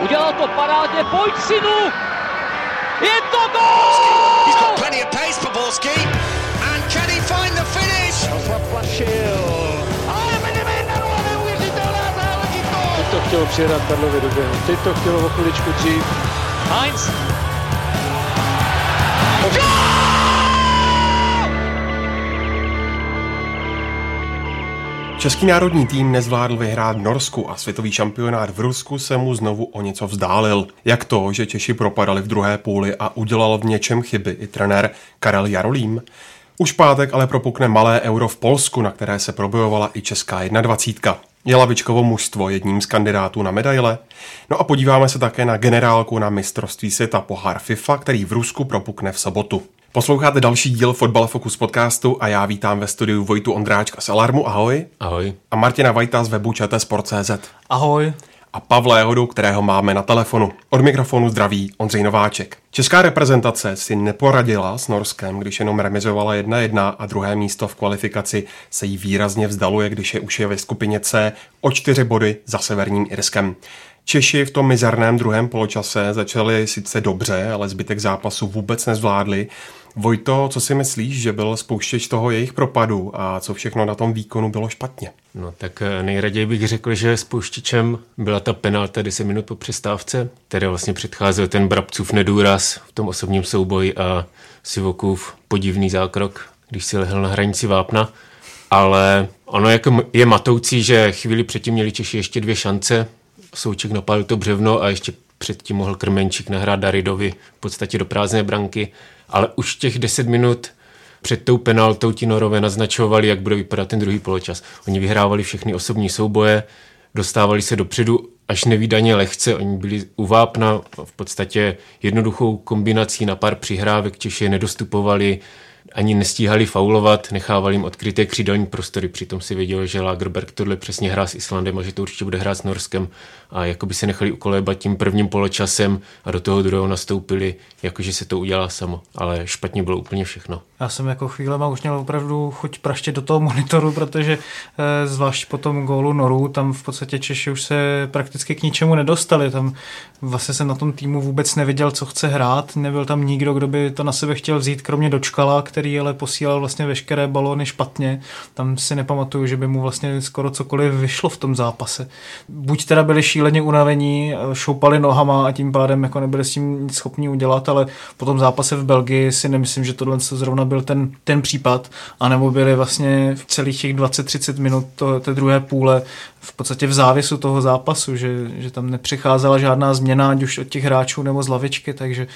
Udělal to parádně, pojď synu! Je to gol! He's got plenty of pace for Borski. And can he find the finish? Záležitost! Teď to chtělo přijedat Karlovi do běhu. Teď to chtělo o chviličku dřív. Heinz. Český národní tým nezvládl vyhrát v Norsku a světový šampionát v Rusku se mu znovu o něco vzdálil. Jak to, že Češi propadali v druhé půli a udělal v něčem chyby i trenér Karel Jarolím? Už pátek ale propukne malé euro v Polsku, na které se probojovala i česká 21. Je lavičkovo mužstvo jedním z kandidátů na medaile? No a podíváme se také na generálku na mistrovství světa pohár FIFA, který v Rusku propukne v sobotu. Posloucháte další díl Fotbal Focus podcastu a já vítám ve studiu Vojtu Ondráčka z Alarmu, ahoj. Ahoj. A Martina Vajta z webu Sport.cz. Ahoj. A Pavla Jehodu, kterého máme na telefonu. Od mikrofonu zdraví Ondřej Nováček. Česká reprezentace si neporadila s Norskem, když jenom remizovala 1-1 a druhé místo v kvalifikaci se jí výrazně vzdaluje, když je už je ve skupině C o čtyři body za Severním Irskem. Češi v tom mizerném druhém poločase začali sice dobře, ale zbytek zápasu vůbec nezvládli. Vojto, co si myslíš, že byl spouštěč toho jejich propadu a co všechno na tom výkonu bylo špatně? No tak eh, nejraději bych řekl, že spouštěčem byla ta penalta 10 minut po přestávce, které vlastně předcházel ten Brabcův nedůraz v tom osobním souboji a Sivokův podivný zákrok, když si lehl na hranici vápna. Ale ono jako je matoucí, že chvíli předtím měli Češi ještě dvě šance. Souček napálil to břevno a ještě předtím mohl Krmenčík nahrát Daridovi v podstatě do prázdné branky ale už těch 10 minut před tou penaltou ti Norové naznačovali, jak bude vypadat ten druhý poločas. Oni vyhrávali všechny osobní souboje, dostávali se dopředu až nevýdaně lehce. Oni byli u vápna v podstatě jednoduchou kombinací na pár přihrávek. Češi nedostupovali, ani nestíhali faulovat, nechávali jim odkryté křídelní prostory, přitom si věděl, že Lagerberg tohle přesně hrá s Islandem a že to určitě bude hrát s Norskem. A jako by se nechali ukolébat tím prvním poločasem a do toho druhého nastoupili, jakože se to udělá samo, ale špatně bylo úplně všechno. Já jsem jako chvílema už měl opravdu chuť praště do toho monitoru, protože eh, zvlášť po tom gólu Noru, tam v podstatě Češi už se prakticky k ničemu nedostali, tam vlastně jsem na tom týmu vůbec nevěděl, co chce hrát, nebyl tam nikdo, kdo by to na sebe chtěl vzít, kromě Dočkala, který ale posílal vlastně veškeré balóny špatně, tam si nepamatuju, že by mu vlastně skoro cokoliv vyšlo v tom zápase. Buď teda byli šíleně unavení, šoupali nohama a tím pádem jako nebyli s tím nic schopni udělat, ale po tom zápase v Belgii si nemyslím, že tohle zrovna byl ten, ten případ, anebo byli vlastně v celých těch 20-30 minut to, té druhé půle v podstatě v závisu toho zápasu, že, že tam nepřicházela žádná změna, ať už od těch hráčů nebo z lavičky, takže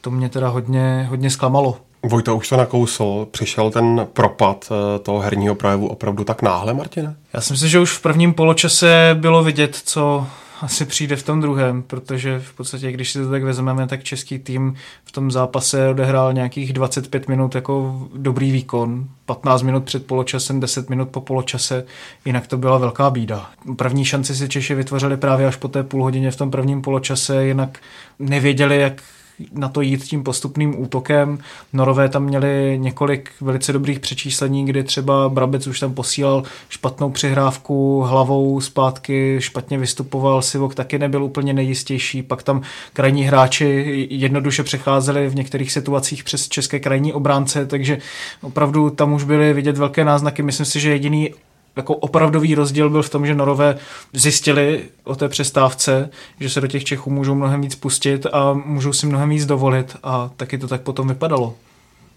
to mě teda hodně, hodně zklamalo. Vojta už to nakousl, přišel ten propad eh, toho herního projevu opravdu tak náhle, Martine? Já si myslím, že už v prvním poločase bylo vidět, co asi přijde v tom druhém, protože v podstatě, když si to tak vezmeme, tak český tým v tom zápase odehrál nějakých 25 minut jako dobrý výkon, 15 minut před poločasem, 10 minut po poločase, jinak to byla velká bída. První šanci si Češi vytvořili právě až po té půl hodině v tom prvním poločase, jinak nevěděli, jak na to jít tím postupným útokem. Norové tam měli několik velice dobrých přečíslení, kdy třeba Brabec už tam posílal špatnou přihrávku hlavou zpátky, špatně vystupoval, Sivok taky nebyl úplně nejistější, pak tam krajní hráči jednoduše přecházeli v některých situacích přes české krajní obránce, takže opravdu tam už byly vidět velké náznaky. Myslím si, že jediný jako opravdový rozdíl byl v tom, že Norové zjistili o té přestávce, že se do těch Čechů můžou mnohem víc pustit a můžou si mnohem víc dovolit a taky to tak potom vypadalo.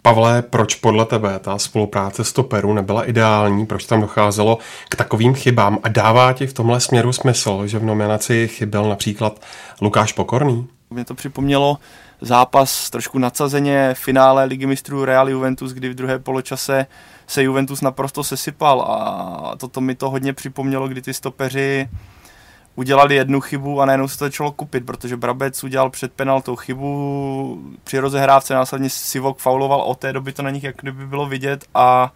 Pavle, proč podle tebe ta spolupráce stoperů nebyla ideální, proč tam docházelo k takovým chybám a dává ti v tomhle směru smysl, že v nominaci chyběl například Lukáš Pokorný? Mě to připomnělo zápas trošku nadsazeně finále Ligy mistrů Real Juventus, kdy v druhé poločase se Juventus naprosto sesypal a toto mi to hodně připomnělo, kdy ty stopeři udělali jednu chybu a najednou se to začalo kupit, protože Brabec udělal před penaltou chybu, při rozehrávce následně Sivok fauloval, od té doby to na nich jak kdyby bylo vidět a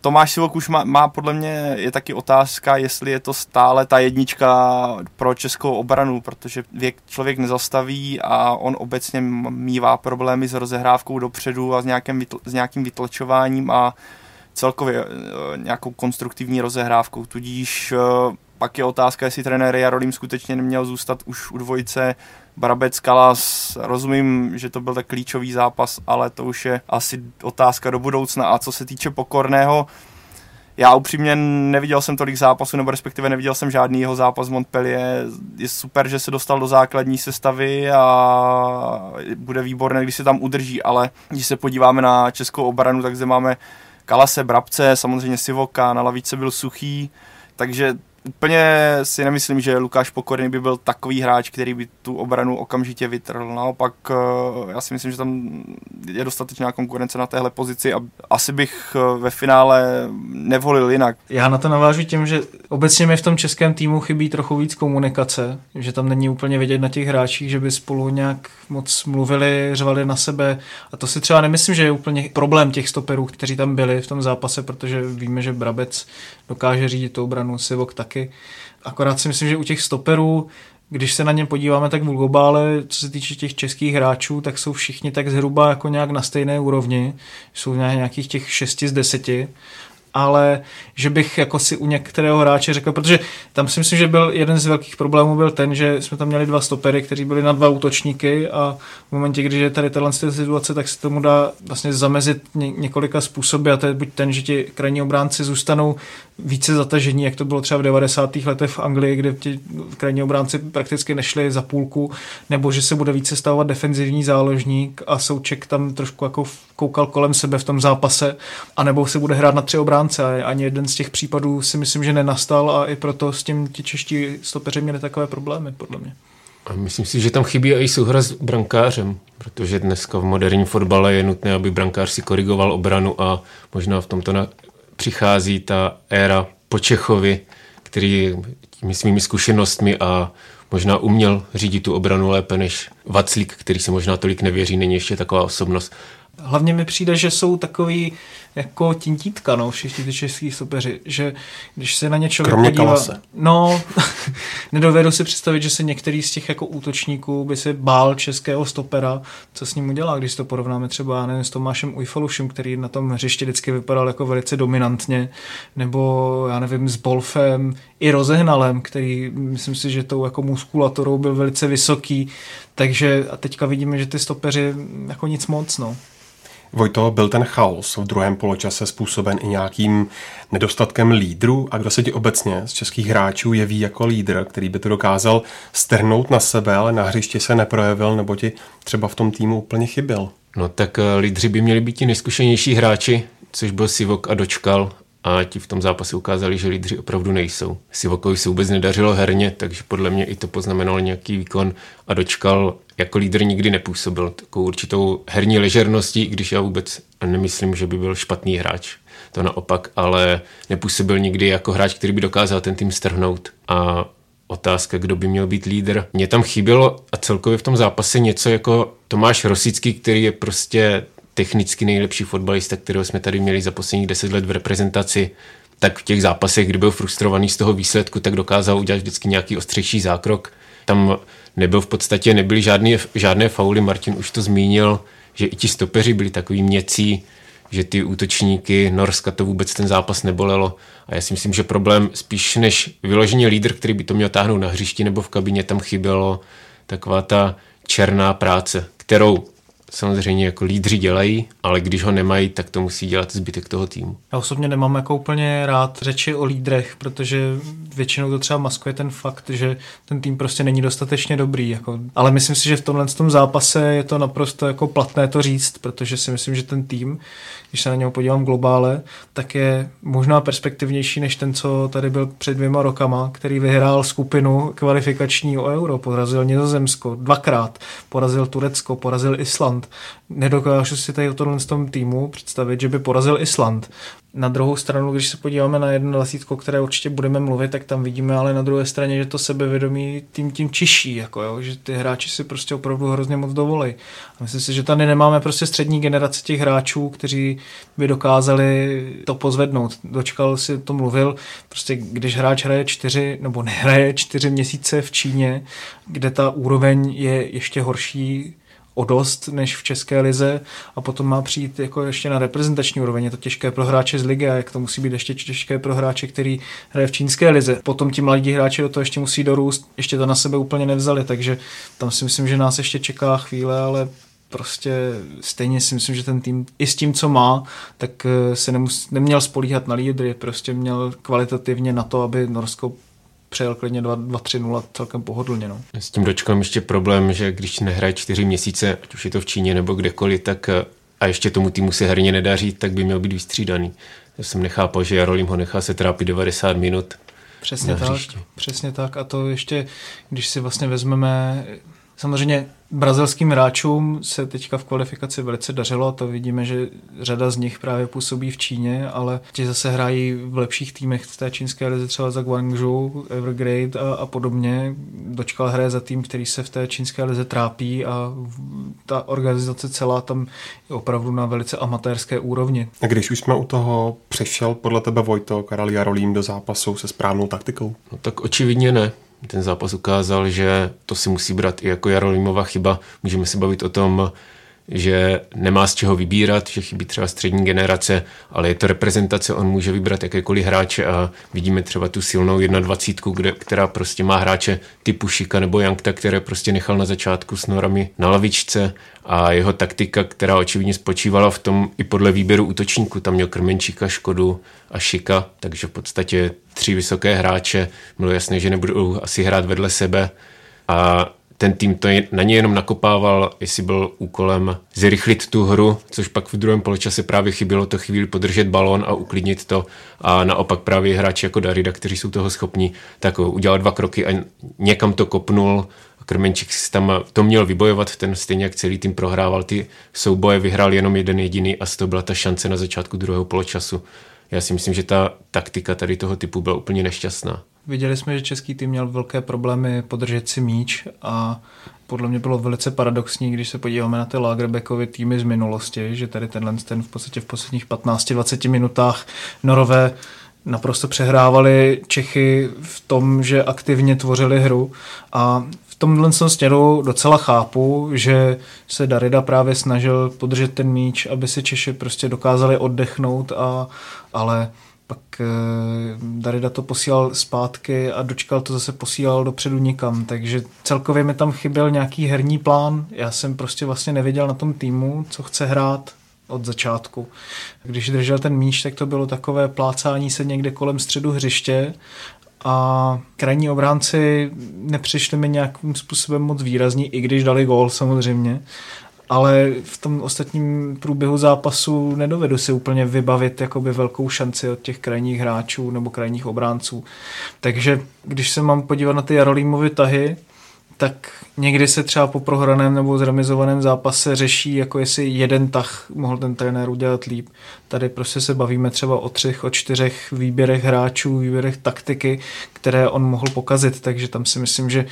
Tomáš Sivok už má, má podle mě, je taky otázka, jestli je to stále ta jednička pro českou obranu, protože věk člověk nezastaví a on obecně mývá problémy s rozehrávkou dopředu a s, nějakým, s nějakým vytlačováním a celkově eh, nějakou konstruktivní rozehrávkou, tudíž eh, pak je otázka, jestli trenér Jarolím skutečně neměl zůstat už u dvojice Brabec Kalas, rozumím, že to byl tak klíčový zápas, ale to už je asi otázka do budoucna. A co se týče Pokorného, já upřímně neviděl jsem tolik zápasů, nebo respektive neviděl jsem žádný jeho zápas v Montpellier. Je super, že se dostal do základní sestavy a bude výborné, když se tam udrží, ale když se podíváme na českou obranu, tak zde máme Kalase, Brabce, samozřejmě Sivoka, na lavice byl Suchý, takže úplně si nemyslím, že Lukáš Pokorný by byl takový hráč, který by tu obranu okamžitě vytrhl. Naopak eh, já si myslím, že tam je dostatečná konkurence na téhle pozici a asi bych eh, ve finále nevolil jinak. Já na to navážu tím, že obecně mi v tom českém týmu chybí trochu víc komunikace, že tam není úplně vidět na těch hráčích, že by spolu nějak moc mluvili, řvali na sebe a to si třeba nemyslím, že je úplně problém těch stoperů, kteří tam byli v tom zápase, protože víme, že Brabec dokáže řídit tu obranu, Sivok taky. Akorát si myslím, že u těch stoperů když se na ně podíváme tak v globále, co se týče těch českých hráčů, tak jsou všichni tak zhruba jako nějak na stejné úrovni. Jsou nějakých těch 6 z 10 ale že bych jako si u některého hráče řekl, protože tam si myslím, že byl jeden z velkých problémů byl ten, že jsme tam měli dva stopery, kteří byli na dva útočníky a v momentě, když je tady tato situace, tak se tomu dá vlastně zamezit ně, několika způsoby a to je buď ten, že ti krajní obránci zůstanou více zatažení, jak to bylo třeba v 90. letech v Anglii, kde ti krajní obránci prakticky nešli za půlku, nebo že se bude více stavovat defenzivní záložník a Souček tam trošku jako koukal kolem sebe v tom zápase, anebo se bude hrát na tři obránce a ani jeden z těch případů si myslím, že nenastal a i proto s tím ti čeští stopeři měli takové problémy, podle mě. A myslím si, že tam chybí i souhra s brankářem, protože dneska v moderním fotbale je nutné, aby brankář si korigoval obranu a možná v tomto na, přichází ta éra po Čechovi, který těmi svými zkušenostmi a možná uměl řídit tu obranu lépe než Vaclík, který se možná tolik nevěří, není ještě taková osobnost. Hlavně mi přijde, že jsou takový jako tintítka, no, všichni ty český soupeři, že když se na ně člověk Kromě podívá... Kalase. No, nedovedu si představit, že se některý z těch jako útočníků by se bál českého stopera, co s ním udělá, když to porovnáme třeba, nevím, s Tomášem Ujfalušem, který na tom hřišti vždycky vypadal jako velice dominantně, nebo já nevím, s Bolfem, i rozehnalem, který myslím si, že tou jako muskulaturou byl velice vysoký, takže a teďka vidíme, že ty stopeři jako nic moc, no. Vojto, byl ten chaos v druhém poločase způsoben i nějakým nedostatkem lídru a kdo se ti obecně z českých hráčů jeví jako lídr, který by to dokázal strhnout na sebe, ale na hřišti se neprojevil nebo ti třeba v tom týmu úplně chyběl? No tak eh, lídři by měli být ti nejzkušenější hráči, což byl Sivok a Dočkal a ti v tom zápase ukázali, že lídři opravdu nejsou. Sivokovi se vůbec nedařilo herně, takže podle mě i to poznamenalo nějaký výkon a Dočkal jako lídr nikdy nepůsobil takovou určitou herní ležerností, když já vůbec nemyslím, že by byl špatný hráč. To naopak, ale nepůsobil nikdy jako hráč, který by dokázal ten tým strhnout. A otázka, kdo by měl být lídr. Mně tam chybělo a celkově v tom zápase něco jako Tomáš Rosický, který je prostě technicky nejlepší fotbalista, kterého jsme tady měli za posledních deset let v reprezentaci, tak v těch zápasech, kdy byl frustrovaný z toho výsledku, tak dokázal udělat vždycky nějaký ostřejší zákrok. Tam nebyl v podstatě, nebyly žádné, žádné fauly, Martin už to zmínil, že i ti stopeři byli takový měcí, že ty útočníky Norska to vůbec ten zápas nebolelo. A já si myslím, že problém spíš než vyloženě lídr, který by to měl táhnout na hřišti nebo v kabině, tam chybělo taková ta černá práce, kterou samozřejmě jako lídři dělají, ale když ho nemají, tak to musí dělat zbytek toho týmu. Já osobně nemám jako úplně rád řeči o lídrech, protože většinou to třeba maskuje ten fakt, že ten tým prostě není dostatečně dobrý. Jako. Ale myslím si, že v tomhle tom zápase je to naprosto jako platné to říct, protože si myslím, že ten tým, když se na něho podívám globále, tak je možná perspektivnější než ten, co tady byl před dvěma rokama, který vyhrál skupinu kvalifikační o euro, porazil Nizozemsko dvakrát, porazil Turecko, porazil Island. Nedokážu si tady o tomhle tom týmu představit, že by porazil Island. Na druhou stranu, když se podíváme na jedno lasítko, které určitě budeme mluvit, tak tam vidíme ale na druhé straně, že to sebevědomí tím tím čiší, jako jo, že ty hráči si prostě opravdu hrozně moc dovolí. A myslím si, že tady nemáme prostě střední generace těch hráčů, kteří by dokázali to pozvednout. Dočkal si to mluvil, prostě když hráč hraje čtyři, nebo nehraje čtyři měsíce v Číně, kde ta úroveň je ještě horší o dost než v České lize a potom má přijít jako ještě na reprezentační úroveň. Je to těžké pro hráče z ligy a jak to musí být ještě těžké pro hráče, který hraje v čínské lize. Potom ti mladí hráči do toho ještě musí dorůst, ještě to na sebe úplně nevzali, takže tam si myslím, že nás ještě čeká chvíle, ale prostě stejně si myslím, že ten tým i s tím, co má, tak eh, se nemus, neměl spolíhat na lídry, prostě měl kvalitativně na to, aby Norsko přejel klidně 2-3-0 celkem pohodlně. No. S tím dočkám ještě problém, že když nehraje čtyři měsíce, ať už je to v Číně nebo kdekoliv, tak eh, a ještě tomu týmu se herně nedaří, tak by měl být vystřídaný. Já jsem nechápal, že Jarolím ho nechá se trápit 90 minut. Přesně tak, přesně tak. A to ještě, když si vlastně vezmeme Samozřejmě brazilským hráčům se teďka v kvalifikaci velice dařilo, to vidíme, že řada z nich právě působí v Číně, ale ti zase hrají v lepších týmech v té čínské lize, třeba za Guangzhou, Evergrade a, a podobně. Dočkal hraje za tým, který se v té čínské lize trápí a ta organizace celá tam je opravdu na velice amatérské úrovni. A když už jsme u toho, přešel podle tebe Vojto Karel Jarolím do zápasu se správnou taktikou? No tak očividně ne ten zápas ukázal, že to si musí brát i jako Jarolímova chyba. Můžeme se bavit o tom, že nemá z čeho vybírat, že chybí třeba střední generace, ale je to reprezentace, on může vybrat jakékoliv hráče a vidíme třeba tu silnou 21, kde, která prostě má hráče typu Šika nebo Jankta, které prostě nechal na začátku s norami na lavičce a jeho taktika, která očividně spočívala v tom i podle výběru útočníků, tam měl Krmenčíka, Škodu a Šika, takže v podstatě tři vysoké hráče, bylo jasné, že nebudou asi hrát vedle sebe a ten tým to na ně jenom nakopával, jestli byl úkolem zrychlit tu hru, což pak v druhém poločase právě chybělo to chvíli podržet balon a uklidnit to a naopak právě hráči jako Darida, kteří jsou toho schopní, tak udělal dva kroky a někam to kopnul Krmenčík si tam to měl vybojovat, ten stejně jak celý tým prohrával ty souboje, vyhrál jenom jeden jediný a toho byla ta šance na začátku druhého poločasu. Já si myslím, že ta taktika tady toho typu byla úplně nešťastná. Viděli jsme, že český tým měl velké problémy podržet si míč a podle mě bylo velice paradoxní, když se podíváme na ty Lagerbekovy týmy z minulosti, že tady tenhle ten v podstatě v posledních 15-20 minutách Norové naprosto přehrávali Čechy v tom, že aktivně tvořili hru. A v tomhle směru docela chápu, že se Darida právě snažil podržet ten míč, aby si Češi prostě dokázali oddechnout, a, ale pak e, Darida to posílal zpátky a dočkal to zase posílal dopředu nikam, takže celkově mi tam chyběl nějaký herní plán, já jsem prostě vlastně nevěděl na tom týmu, co chce hrát od začátku. Když držel ten míč, tak to bylo takové plácání se někde kolem středu hřiště a krajní obránci nepřišli mi nějakým způsobem moc výrazní, i když dali gól samozřejmě, ale v tom ostatním průběhu zápasu nedovedu si úplně vybavit jakoby velkou šanci od těch krajních hráčů nebo krajních obránců. Takže když se mám podívat na ty Jarolímovy tahy, tak někdy se třeba po prohraném nebo zremizovaném zápase řeší, jako jestli jeden tah mohl ten trenér udělat líp. Tady prostě se bavíme třeba o třech, o čtyřech výběrech hráčů, výběrech taktiky, které on mohl pokazit, takže tam si myslím, že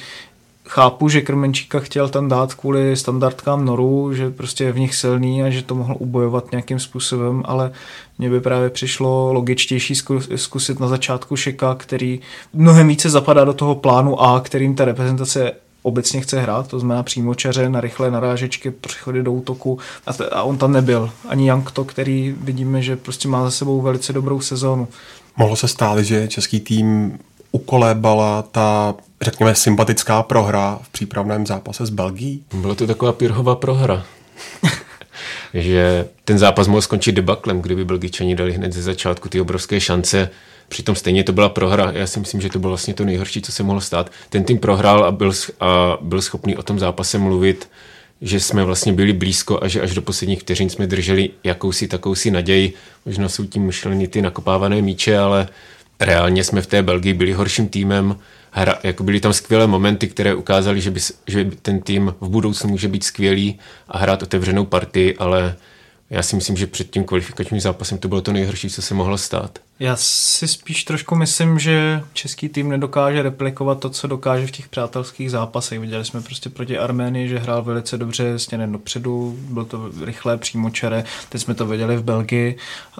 chápu, že Krmenčíka chtěl tam dát kvůli standardkám Noru, že prostě je v nich silný a že to mohl ubojovat nějakým způsobem, ale mně by právě přišlo logičtější zkusit na začátku Šika, který mnohem více zapadá do toho plánu A, kterým ta reprezentace obecně chce hrát, to znamená čaře na rychlé narážečky, přechody do útoku a, t- a on tam nebyl. Ani Jankto, který vidíme, že prostě má za sebou velice dobrou sezónu. Mohlo se stát, že český tým ukolébala ta, řekněme, sympatická prohra v přípravném zápase s Belgií? Byla to taková pirhová prohra. že ten zápas mohl skončit debaklem, kdyby Belgičani dali hned ze začátku ty obrovské šance Přitom stejně to byla prohra. Já si myslím, že to bylo vlastně to nejhorší, co se mohlo stát. Ten tým prohrál a byl, a byl schopný o tom zápase mluvit, že jsme vlastně byli blízko a že až do posledních vteřin jsme drželi jakousi takousi naději. Možná jsou tím myšleny ty nakopávané míče, ale reálně jsme v té Belgii byli horším týmem. Hra, jako byly tam skvělé momenty, které ukázaly, že, by, že ten tým v budoucnu může být skvělý a hrát otevřenou partii, ale já si myslím, že před tím kvalifikačním zápasem to bylo to nejhorší, co se mohlo stát. Já si spíš trošku myslím, že český tým nedokáže replikovat to, co dokáže v těch přátelských zápasech. Viděli jsme prostě proti Arménii, že hrál velice dobře stěnem dopředu, byl to rychlé přímočare, teď jsme to viděli v Belgii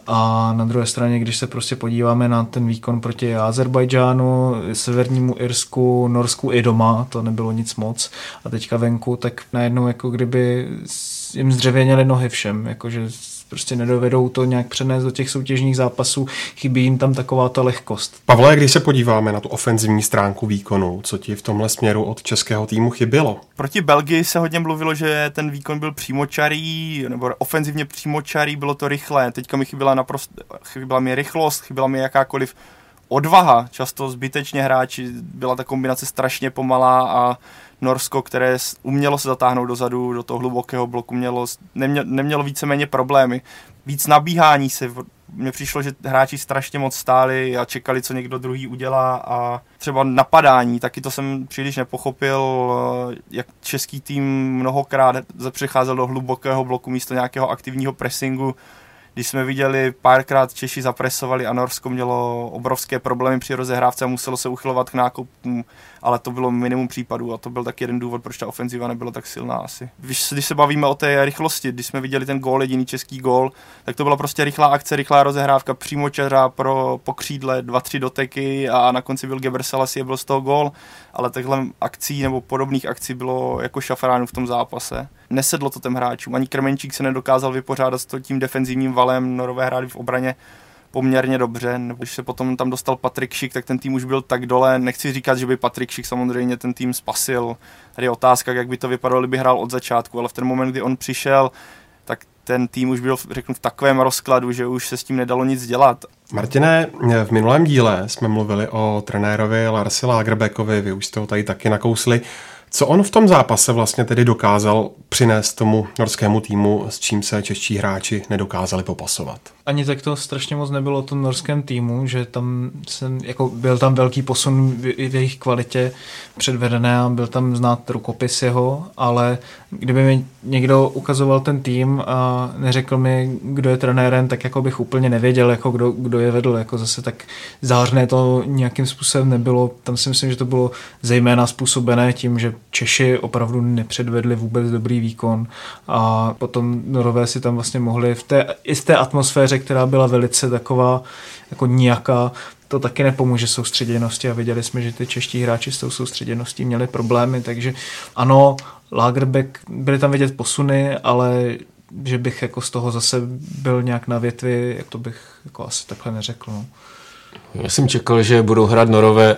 a na druhé straně, když se prostě podíváme na ten výkon proti Azerbajdžánu, Severnímu Irsku, Norsku i doma, to nebylo nic moc a teďka venku, tak najednou jako kdyby jim zdřevěněly nohy všem, jakože prostě nedovedou to nějak přenést do těch soutěžních zápasů, chybí jim tam taková ta lehkost. Pavle, když se podíváme na tu ofenzivní stránku výkonu, co ti v tomhle směru od českého týmu chybělo? Proti Belgii se hodně mluvilo, že ten výkon byl přímočarý, nebo ofenzivně přímočarý, bylo to rychlé. Teďka mi chyběla naprosto, chyběla mi rychlost, chyběla mi jakákoliv odvaha. Často zbytečně hráči, byla ta kombinace strašně pomalá a Norsko, které umělo se zatáhnout dozadu, do toho hlubokého bloku, mělo, nemělo, nemělo víceméně problémy. Víc nabíhání se, mně přišlo, že hráči strašně moc stáli a čekali, co někdo druhý udělá a třeba napadání, taky to jsem příliš nepochopil, jak český tým mnohokrát přecházel do hlubokého bloku místo nějakého aktivního pressingu, když jsme viděli párkrát Češi zapresovali a Norsko mělo obrovské problémy při rozehrávce a muselo se uchylovat k nákupům, ale to bylo minimum případů a to byl taky jeden důvod, proč ta ofenziva nebyla tak silná asi. Když, když se bavíme o té rychlosti, když jsme viděli ten gól, jediný český gól, tak to byla prostě rychlá akce, rychlá rozehrávka, přímo čeřa pro pokřídle, dva, tři doteky a na konci byl Geber Selassie, byl z toho gól, ale takhle akcí nebo podobných akcí bylo jako šafránů v tom zápase. Nesedlo to těm hráčům, ani Krmenčík se nedokázal vypořádat s tím defenzivním valem, Norové hráli v obraně poměrně dobře. Když se potom tam dostal Patrik Šik, tak ten tým už byl tak dole. Nechci říkat, že by Patrik Šik samozřejmě ten tým spasil. Tady je otázka, jak by to vypadalo, kdyby hrál od začátku, ale v ten moment, kdy on přišel, tak ten tým už byl, řeknu, v takovém rozkladu, že už se s tím nedalo nic dělat. Martine, v minulém díle jsme mluvili o trenérovi Larsi Lagerbeckovi, vy už jste ho tady taky nakousli. Co on v tom zápase vlastně tedy dokázal přinést tomu norskému týmu, s čím se čeští hráči nedokázali popasovat? Ani tak to strašně moc nebylo o tom norském týmu, že tam jsem, jako byl tam velký posun v, v jejich kvalitě předvedené a byl tam znát rukopis jeho, ale kdyby mi někdo ukazoval ten tým a neřekl mi, kdo je trenérem, tak jako bych úplně nevěděl, jako kdo, kdo je vedl. Jako zase tak zářné to nějakým způsobem nebylo. Tam si myslím, že to bylo zejména způsobené tím, že Češi opravdu nepředvedli vůbec dobrý výkon a potom Norové si tam vlastně mohli v té, i v té atmosféře, která byla velice taková jako nijaká, to taky nepomůže soustředěnosti a viděli jsme, že ty čeští hráči s tou soustředěností měli problémy, takže ano, Lagerbeck, byly tam vidět posuny, ale že bych jako z toho zase byl nějak na větvi, jak to bych jako asi takhle neřekl. No. Já jsem čekal, že budou hrát Norové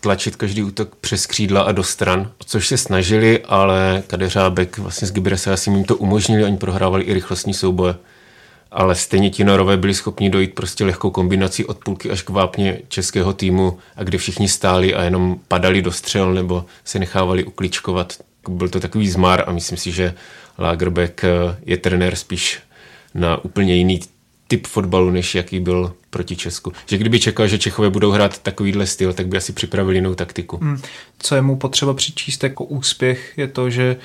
tlačit každý útok přes křídla a do stran, což se snažili, ale Kadeřábek vlastně s asi jim to umožnili, oni prohrávali i rychlostní souboje. Ale stejně ti norové byli schopni dojít prostě lehkou kombinací od půlky až k vápně českého týmu, a kde všichni stáli a jenom padali do střel nebo se nechávali ukličkovat. Byl to takový zmar a myslím si, že Lagerbeck je trenér spíš na úplně jiný typ fotbalu, než jaký byl proti Česku. Že kdyby čekal, že Čechové budou hrát takovýhle styl, tak by asi připravili jinou taktiku. Hmm. Co je mu potřeba přičíst jako úspěch, je to, že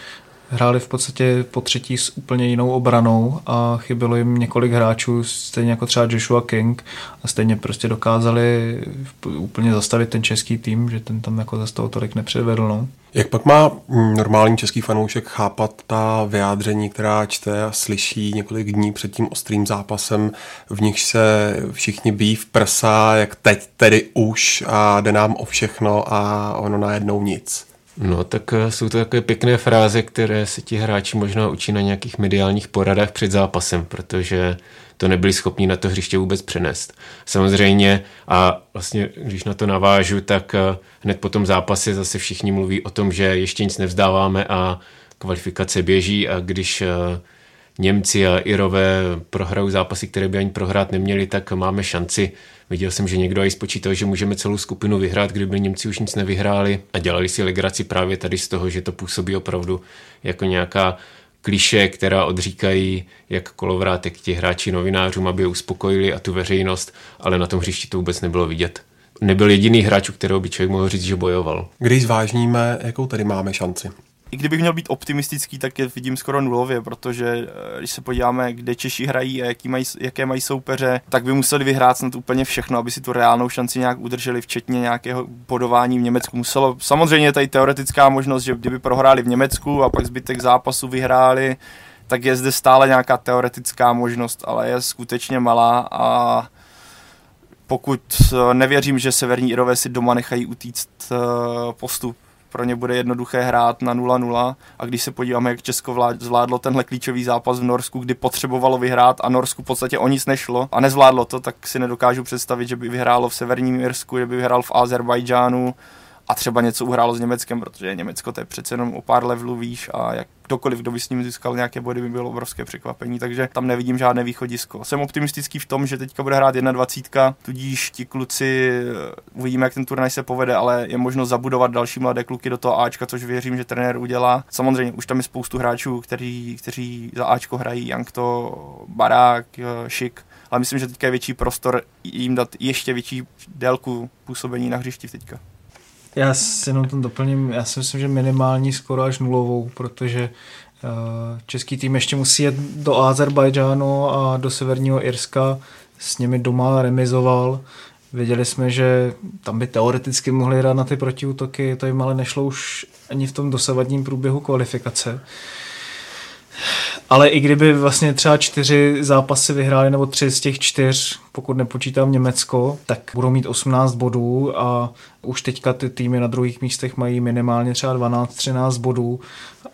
hráli v podstatě po třetí s úplně jinou obranou a chybělo jim několik hráčů, stejně jako třeba Joshua King a stejně prostě dokázali úplně zastavit ten český tým, že ten tam jako za toho tolik nepředvedl. No. Jak pak má normální český fanoušek chápat ta vyjádření, která čte a slyší několik dní před tím ostrým zápasem, v nich se všichni bíjí v prsa, jak teď tedy už a jde nám o všechno a ono najednou nic. No, tak eh, jsou to takové pěkné fráze, které se ti hráči možná učí na nějakých mediálních poradách před zápasem, protože to nebyli schopni na to hřiště vůbec přenést. Samozřejmě a vlastně, když na to navážu, tak eh, hned po tom zápase zase všichni mluví o tom, že ještě nic nevzdáváme a kvalifikace běží a když eh, Němci a Irové prohrajou zápasy, které by ani prohrát neměli, tak máme šanci. Viděl jsem, že někdo i spočítal, že můžeme celou skupinu vyhrát, kdyby Němci už nic nevyhráli a dělali si legraci právě tady z toho, že to působí opravdu jako nějaká kliše, která odříkají jak kolovrátek ti hráči novinářům, aby je uspokojili a tu veřejnost, ale na tom hřišti to vůbec nebylo vidět. Nebyl jediný hráč, kterého by člověk mohl říct, že bojoval. Když zvážníme, jakou tady máme šanci? I kdybych měl být optimistický, tak je vidím skoro nulově, protože eh, když se podíváme, kde Češi hrají a jaký mají, jaké mají soupeře, tak by museli vyhrát snad úplně všechno, aby si tu reálnou šanci nějak udrželi, včetně nějakého bodování v Německu. Muselo, samozřejmě je tady teoretická možnost, že kdyby prohráli v Německu a pak zbytek zápasu vyhráli, tak je zde stále nějaká teoretická možnost, ale je skutečně malá a pokud eh, nevěřím, že Severní Irové si doma nechají utíct eh, postup. Pro ně bude jednoduché hrát na 0-0 a když se podíváme, jak Česko zvládlo tenhle klíčový zápas v Norsku, kdy potřebovalo vyhrát a Norsku v podstatě o nic nešlo a nezvládlo to, tak si nedokážu představit, že by vyhrálo v Severním Irsku, že by vyhrál v Azerbajdžánu a třeba něco uhrálo s Německem, protože Německo to je přece jenom o pár levelů výš a jak kdokoliv, kdo by s ním získal nějaké body, by bylo obrovské překvapení, takže tam nevidím žádné východisko. Jsem optimistický v tom, že teďka bude hrát 21, tudíž ti kluci eh, uvidíme, jak ten turnaj se povede, ale je možno zabudovat další mladé kluky do toho Ačka, což věřím, že trenér udělá. Samozřejmě už tam je spoustu hráčů, kteří, kteří za Ačko hrají, Jankto, Barák, eh, Šik, ale myslím, že teďka je větší prostor jim dát ještě větší délku působení na hřišti teďka. Já si jenom tom doplním, já si myslím, že minimální skoro až nulovou, protože uh, český tým ještě musí jet do Azerbajdžánu a do severního Irska, s nimi doma remizoval. Věděli jsme, že tam by teoreticky mohli hrát na ty protiútoky, to jim ale nešlo už ani v tom dosavadním průběhu kvalifikace. Ale i kdyby vlastně třeba čtyři zápasy vyhráli, nebo tři z těch čtyř, pokud nepočítám Německo, tak budou mít 18 bodů a už teďka ty týmy na druhých místech mají minimálně třeba 12-13 bodů.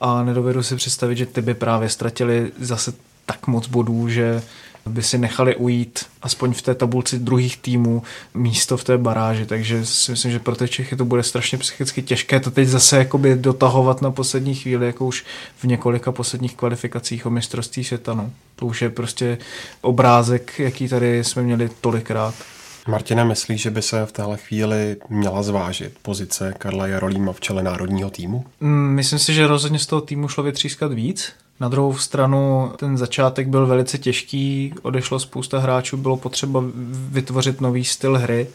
A nedovedu si představit, že ty by právě ztratili zase tak moc bodů, že by si nechali ujít aspoň v té tabulci druhých týmů místo v té baráži, takže si myslím, že pro ty Čechy to bude strašně psychicky těžké to teď zase jakoby dotahovat na poslední chvíli, jako už v několika posledních kvalifikacích o mistrovství světa. No. To už je prostě obrázek, jaký tady jsme měli tolikrát. Martina myslí, že by se v téhle chvíli měla zvážit pozice Karla Jarolíma v čele národního týmu? Mm, myslím si, že rozhodně z toho týmu šlo vytřískat víc. Na druhou stranu ten začátek byl velice těžký, odešlo spousta hráčů, bylo potřeba vytvořit nový styl hry.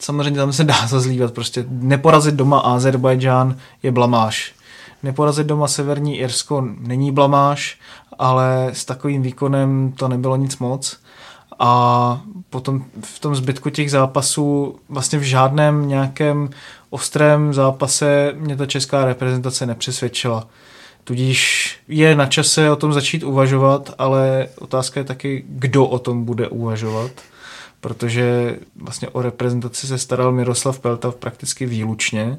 Samozřejmě tam se dá zazlívat, prostě neporazit doma Azerbajdžán je blamáž. Neporazit doma Severní Irsko není blamáž, ale s takovým výkonem to nebylo nic moc. A potom v tom zbytku těch zápasů vlastně v žádném nějakém ostrém zápase mě ta česká reprezentace nepřesvědčila. Tudíž je na čase o tom začít uvažovat, ale otázka je taky, kdo o tom bude uvažovat, protože vlastně o reprezentaci se staral Miroslav Pelta prakticky výlučně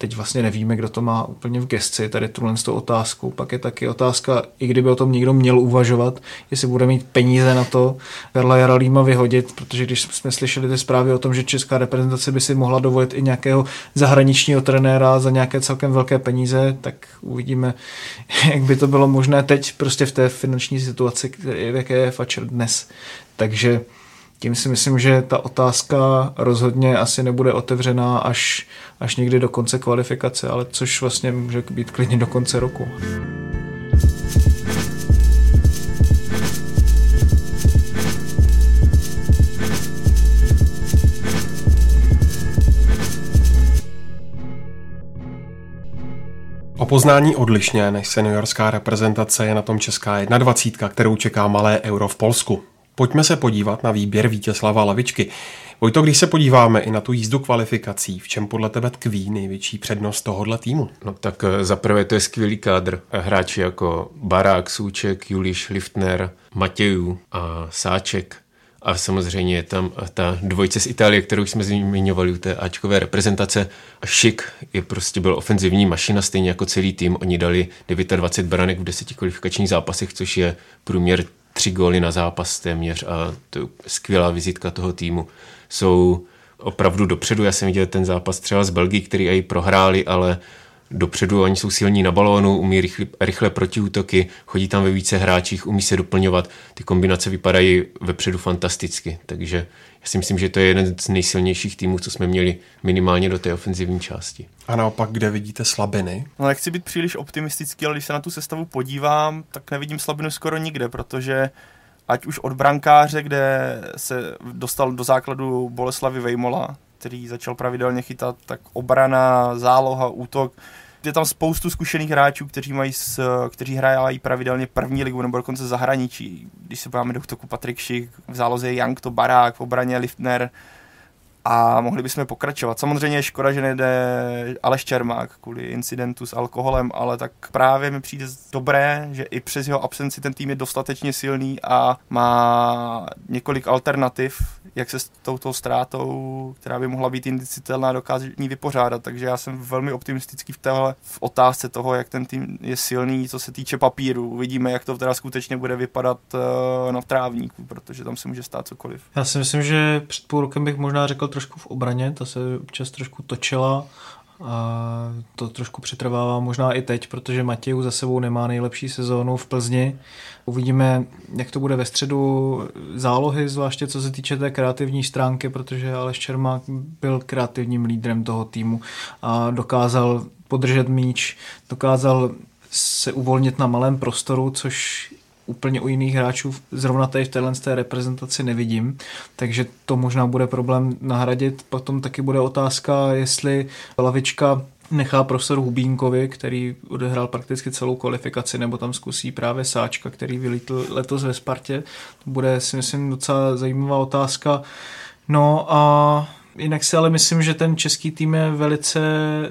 teď vlastně nevíme, kdo to má úplně v gesci, tady tuhle s tou otázkou. Pak je taky otázka, i kdyby o tom někdo měl uvažovat, jestli bude mít peníze na to Karla Jaralíma vyhodit, protože když jsme slyšeli ty zprávy o tom, že česká reprezentace by si mohla dovolit i nějakého zahraničního trenéra za nějaké celkem velké peníze, tak uvidíme, jak by to bylo možné teď prostě v té finanční situaci, jaké je Fatscher dnes. Takže tím si myslím, že ta otázka rozhodně asi nebude otevřená až, až někdy do konce kvalifikace, ale což vlastně může být klidně do konce roku. Poznání odlišně než seniorská reprezentace je na tom česká 21, kterou čeká malé euro v Polsku. Pojďme se podívat na výběr Vítězslava Lavičky. Vojto, když se podíváme i na tu jízdu kvalifikací, v čem podle tebe tkví největší přednost tohohle týmu? No tak eh, za prvé to je skvělý kádr. Hráči jako Barák, Souček, Juliš Liftner, Matějů a Sáček. A samozřejmě je tam ta dvojce z Itálie, kterou jsme zmiňovali u té Ačkové reprezentace. A Šik je prostě byl ofenzivní mašina, stejně jako celý tým. Oni dali 29 branek v deseti kvalifikačních zápasech, což je průměr tři góly na zápas téměř a to je skvělá vizitka toho týmu. Jsou opravdu dopředu, já jsem viděl ten zápas třeba z Belgii, který i prohráli, ale dopředu, oni jsou silní na balónu, umí rychle, rychle protiútoky, chodí tam ve více hráčích, umí se doplňovat, ty kombinace vypadají vepředu fantasticky, takže já si myslím, že to je jeden z nejsilnějších týmů, co jsme měli minimálně do té ofenzivní části. A naopak, kde vidíte slabiny? No nechci být příliš optimistický, ale když se na tu sestavu podívám, tak nevidím slabinu skoro nikde, protože ať už od brankáře, kde se dostal do základu Boleslavy Vejmola, který začal pravidelně chytat, tak obrana, záloha, útok, Je tam spoustu zkušených hráčů, kteří mají, s, kteří hrají pravidelně první ligu nebo dokonce zahraničí. Když se podíváme do toku Patrik Šik, v záloze Young to Barák, v obraně Liftner, a mohli bychom pokračovat. Samozřejmě je škoda, že nejde Aleš Čermák kvůli incidentu s alkoholem, ale tak právě mi přijde dobré, že i přes jeho absenci ten tým je dostatečně silný a má několik alternativ, jak se s touto ztrátou, která by mohla být indicitelná, dokáže ní vypořádat. Takže já jsem velmi optimistický v téhle v otázce toho, jak ten tým je silný, co se týče papíru. Uvidíme, jak to teda skutečně bude vypadat eh, na trávníku, protože tam se může stát cokoliv. Já si myslím, že před půl rokem bych možná řekl trošku v obraně, ta se občas trošku točila a to trošku přetrvává možná i teď, protože Matěj za sebou nemá nejlepší sezónu v Plzni. Uvidíme, jak to bude ve středu zálohy, zvláště co se týče té kreativní stránky, protože Aleš Čermák byl kreativním lídrem toho týmu a dokázal podržet míč, dokázal se uvolnit na malém prostoru, což úplně u jiných hráčů zrovna tady v téhle té reprezentaci nevidím, takže to možná bude problém nahradit. Potom taky bude otázka, jestli lavička nechá prostor Hubínkovi, který odehrál prakticky celou kvalifikaci, nebo tam zkusí právě Sáčka, který vylítl letos ve Spartě. To bude si myslím docela zajímavá otázka. No a Jinak si ale myslím, že ten český tým je velice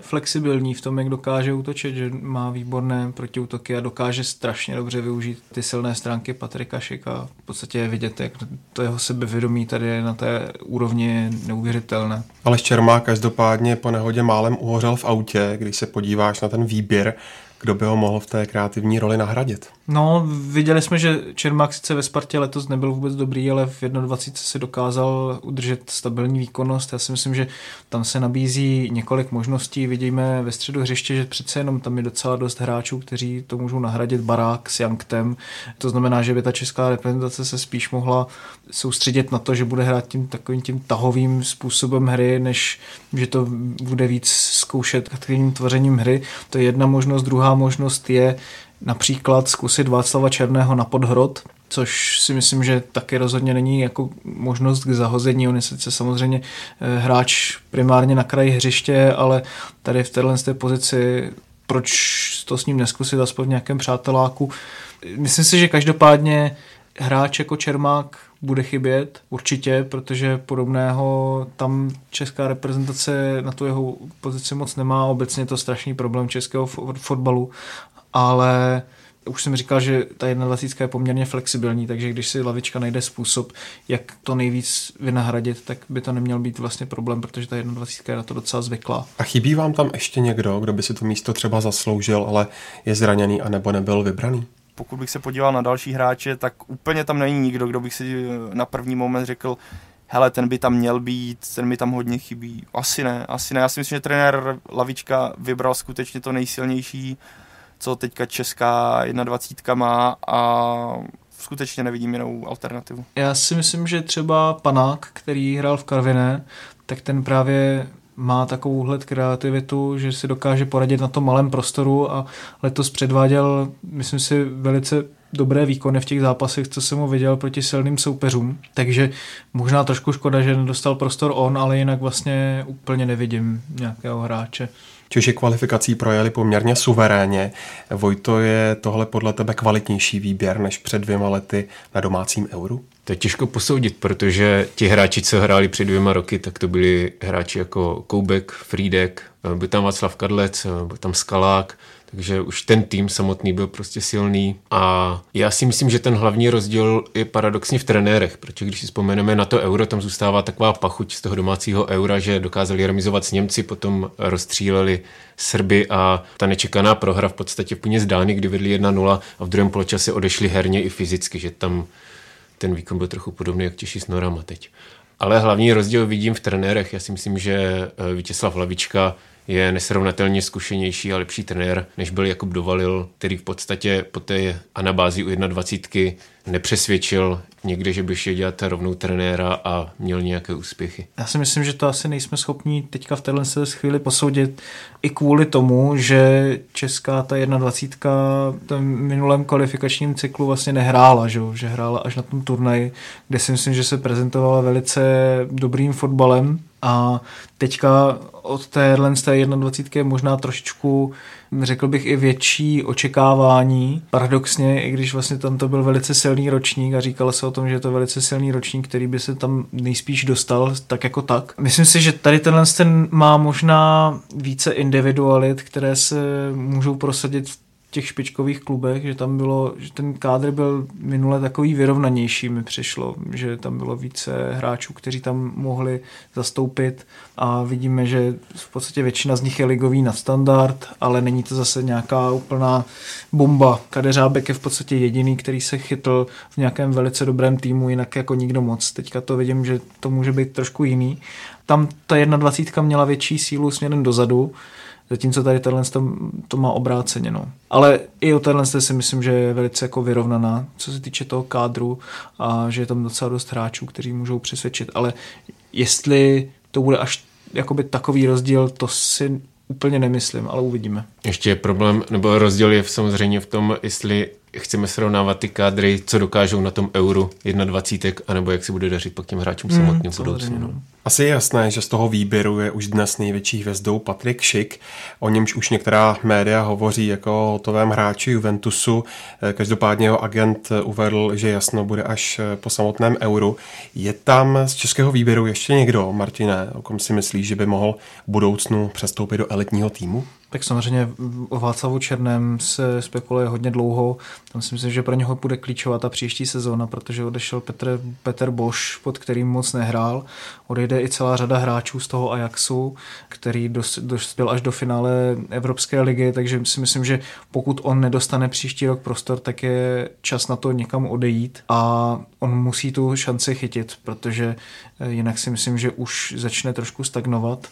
flexibilní v tom, jak dokáže útočit, že má výborné protiútoky a dokáže strašně dobře využít ty silné stránky Patrika Šika. V podstatě je vidět, jak to jeho sebevědomí tady je na té úrovni neuvěřitelné. Ale Čermák každopádně po nehodě málem uhořel v autě, když se podíváš na ten výběr kdo by ho mohl v té kreativní roli nahradit? No, viděli jsme, že Čermák sice ve Spartě letos nebyl vůbec dobrý, ale v 21 se dokázal udržet stabilní výkonnost. Já si myslím, že tam se nabízí několik možností. Vidíme ve středu hřiště, že přece jenom tam je docela dost hráčů, kteří to můžou nahradit barák s Janktem. To znamená, že by ta česká reprezentace se spíš mohla soustředit na to, že bude hrát tím takovým tím tahovým způsobem hry, než že to bude víc zkoušet aktivním tvořením hry. To je jedna možnost. Druhá možnost je například zkusit Václava Černého na podhrod, což si myslím, že taky rozhodně není jako možnost k zahození. On je sice samozřejmě eh, hráč primárně na kraji hřiště, ale tady v téhle pozici proč to s ním neskusit aspoň v nějakém přáteláku. Myslím si, že každopádně hráč jako Čermák bude chybět, určitě, protože podobného tam česká reprezentace na tu jeho pozici moc nemá. Obecně je to strašný problém českého fotbalu, ale už jsem říkal, že ta 21 je poměrně flexibilní, takže když si lavička najde způsob, jak to nejvíc vynahradit, tak by to neměl být vlastně problém, protože ta 21 je na to docela zvyklá. A chybí vám tam ještě někdo, kdo by si to místo třeba zasloužil, ale je zraněný a nebo nebyl vybraný? Pokud bych se podíval na další hráče, tak úplně tam není nikdo, kdo bych si eh, na první moment řekl, hele, ten by tam měl být, ten mi tam hodně chybí. Asi ne, asi ne. Já si myslím, že trenér Lavička vybral skutečně to nejsilnější, co teďka česká 21 má a skutečně nevidím jinou alternativu. Já si myslím, že třeba Panák, který hrál v Karviné, tak ten právě má takovou hled kreativitu, že si dokáže poradit na tom malém prostoru a letos předváděl, myslím si, velice dobré výkony v těch zápasech, co jsem mu viděl proti silným soupeřům. Takže možná trošku škoda, že nedostal prostor on, ale jinak vlastně úplně nevidím nějakého hráče. Češi kvalifikací projeli poměrně suverénně. Vojto, je tohle podle tebe kvalitnější výběr než před dvěma lety na domácím euru? To je těžko posoudit, protože ti hráči, co hráli před dvěma roky, tak to byli hráči jako Koubek, Frídek, byl tam Václav Kadlec, byl tam Skalák, takže už ten tým samotný byl prostě silný. A já si myslím, že ten hlavní rozdíl je paradoxně v trenérech, protože když si vzpomeneme na to euro, tam zůstává taková pachuť z toho domácího eura, že dokázali remizovat s Němci, potom rozstříleli Srby a ta nečekaná prohra v podstatě úplně zdány, kdy vedli 1-0 a v druhém poločase odešli herně i fyzicky, že tam ten výkon byl trochu podobný jak Češi s Norama teď. Ale hlavní rozdíl vidím v trenérech. Já si myslím, že eh, Vítězslav Lavička je nesrovnatelně zkušenější a lepší trenér, než byl Jakub Dovalil, který v podstatě po té anabázi u 21 nepřesvědčil někde, že by šel dělat rovnou trenéra a měl nějaké úspěchy. Já si myslím, že to asi nejsme schopni teďka v téhle chvíli posoudit i kvůli tomu, že česká ta 21 v minulém kvalifikačním cyklu vlastně nehrála, že, že hrála až na tom turnaji, kde si myslím, že se prezentovala velice dobrým fotbalem a teďka od téhle z té 21 možná trošičku řekl bych i větší očekávání. Paradoxně, i když vlastně tam to byl velice silný ročník a říkalo se o tom, že je to velice silný ročník, který by se tam nejspíš dostal tak jako tak. Myslím si, že tady tenhle ten má možná více individualit, které se můžou prosadit v těch špičkových klubech, že tam bylo, že ten kádr byl minule takový vyrovnanější mi přišlo, že tam bylo více hráčů, kteří tam mohli zastoupit a vidíme, že v podstatě většina z nich je ligový na standard, ale není to zase nějaká úplná bomba. Kadeřábek je v podstatě jediný, který se chytl v nějakém velice dobrém týmu, jinak jako nikdo moc. Teďka to vidím, že to může být trošku jiný. Tam ta 21 měla větší sílu směrem dozadu, Zatímco tady tenhle to, má obráceně. No. Ale i o tenhle si myslím, že je velice jako vyrovnaná, co se týče toho kádru a že je tam docela dost hráčů, kteří můžou přesvědčit. Ale jestli to bude až jakoby takový rozdíl, to si úplně nemyslím, ale uvidíme. Ještě je problém, nebo rozdíl je samozřejmě v tom, jestli chceme srovnávat ty kádry, co dokážou na tom euru 21, anebo jak si bude dařit pak těm hráčům hmm, samotným budoucnu. No. Asi je jasné, že z toho výběru je už dnes největší hvězdou Patrik Šik, o němž už některá média hovoří jako o hotovém hráči Juventusu. Každopádně jeho agent uvedl, že jasno bude až po samotném euru. Je tam z českého výběru ještě někdo, Martine, o kom si myslíš, že by mohl v budoucnu přestoupit do elitního týmu? Tak samozřejmě o Václavu Černém se spekuluje hodně dlouho. Tam si myslím, že pro něho bude klíčová ta příští sezóna, protože odešel Petr, Petr Bosch, pod kterým moc nehrál. Odejde i celá řada hráčů z toho Ajaxu, který dospěl až do finále Evropské ligy, takže si myslím, že pokud on nedostane příští rok prostor, tak je čas na to někam odejít a on musí tu šanci chytit, protože eh, jinak si myslím, že už začne trošku stagnovat.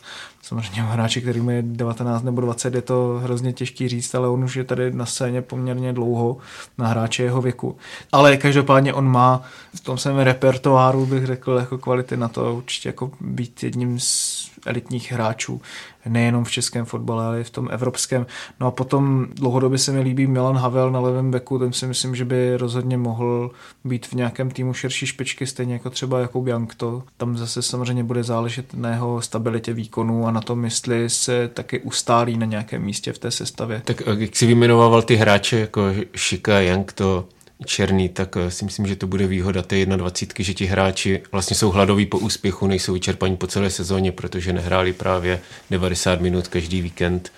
Samozřejmě hráči, který je 19 nebo 20, je to hrozně těžký říct, ale on už je tady na scéně poměrně dlouho na hráče jeho věku. Ale každopádně on má v tom svém repertoáru, bych řekl, jako kvality na to určitě jako být jedním z elitních hráčů, nejenom v českém fotbale, ale i v tom evropském. No a potom dlouhodobě se mi líbí Milan Havel na levém beku, ten si myslím, že by rozhodně mohl být v nějakém týmu širší špičky, stejně jako třeba Jakub Jankto. Tam zase samozřejmě bude záležet na jeho stabilitě výkonu a na tom, jestli se taky ustálí na nějakém místě v té sestavě. Tak jak si vyjmenovával ty hráče jako Šika, Jankto, černý, tak eh, si myslím, že to bude výhoda té 21, že ti hráči vlastně jsou hladoví po úspěchu, nejsou vyčerpaní po celé sezóně, protože nehráli právě 90 minut každý víkend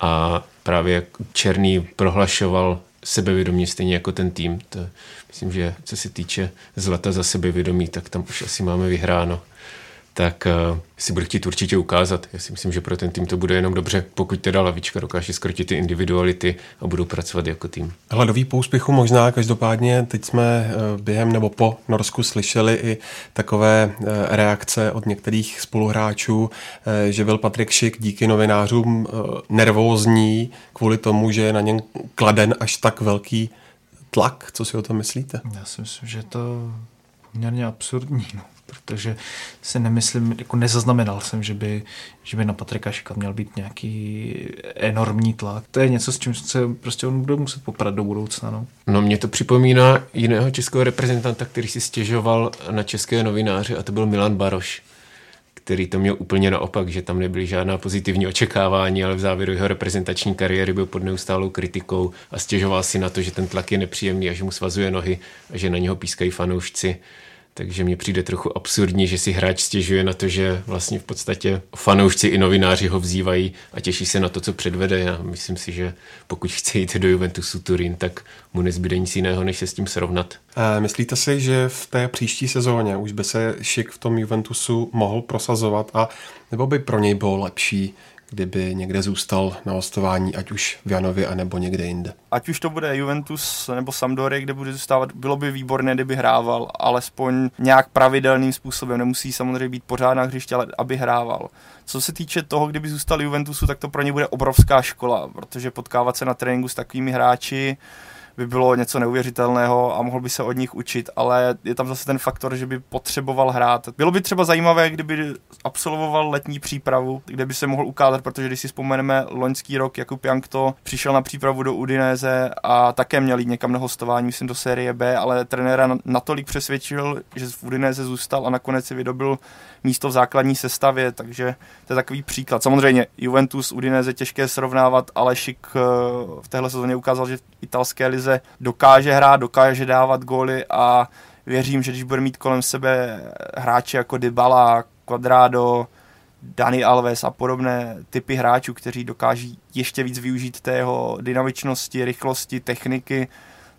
a právě Černý prohlašoval sebevědomí stejně jako ten tým. To, myslím, že co se týče zlata za sebevědomí, tak tam už asi máme vyhráno tak uh, si bude chtít určitě ukázat. Já si myslím, že pro ten tým to bude jenom dobře, pokud teda lavička dokáže skrotit ty individuality a budou pracovat jako tým. Hladový po úspěchu možná, každopádně teď jsme uh, během nebo po Norsku slyšeli i takové uh, reakce od některých spoluhráčů, že byl Patrik Šik díky novinářům nervózní kvůli tomu, že je na něm kladen až tak velký tlak. Co si o tom myslíte? Já si myslím, že to poměrně absurdní. No protože si nemyslím, jako nezaznamenal jsem, že by, že by na Patrika Šika měl být nějaký enormní tlak. To je něco, s čím se prostě on bude muset poprat do budoucna. No, no mě to připomíná jiného českého reprezentanta, který si stěžoval na české novináře a to byl Milan Baroš který to měl úplně naopak, že tam nebyly žádná pozitivní očekávání, ale v závěru jeho reprezentační kariéry byl pod neustálou kritikou a stěžoval si na to, že ten tlak je nepříjemný a že mu svazuje nohy a že na něho pískají fanoušci. Takže mně přijde trochu absurdní, že si hráč stěžuje na to, že vlastně v podstatě fanoušci i novináři ho vzývají a těší se na to, co předvede. Já myslím si, že pokud chce jít do Juventusu Turín, tak mu nezbyde nic jiného, než se s tím srovnat. A myslíte si, že v té příští sezóně už by se Šik v tom Juventusu mohl prosazovat a nebo by pro něj bylo lepší kdyby někde zůstal na hostování, ať už v Janově, anebo někde jinde. Ať už to bude Juventus nebo Sampdoria, kde bude zůstávat, bylo by výborné, kdyby hrával, alespoň nějak pravidelným způsobem. Nemusí samozřejmě být pořád na hřišti, ale aby hrával. Co se týče toho, kdyby zůstal Juventusu, tak to pro ně bude obrovská škola, protože potkávat se na tréninku s takovými hráči, by bylo něco neuvěřitelného a mohl by se od nich učit, ale je tam zase ten faktor, že by potřeboval hrát. Bylo by třeba zajímavé, kdyby absolvoval letní přípravu, kde by se mohl ukázat, protože když si vzpomeneme loňský rok, Jakub Jankto přišel na přípravu do Udinéze a také měl jít někam na hostování, myslím do série B, ale trenéra natolik přesvědčil, že v Udinéze zůstal a nakonec si vydobil místo v základní sestavě, takže to je takový příklad. Samozřejmě Juventus, Udinese těžké srovnávat, ale Šik eh, v téhle sezóně ukázal, že v italské lize dokáže hrát, dokáže dávat góly a věřím, že když bude mít kolem sebe hráče jako Dybala, Quadrado, Dani Alves a podobné typy hráčů, kteří dokáží ještě víc využít té jeho dynamičnosti, rychlosti, techniky,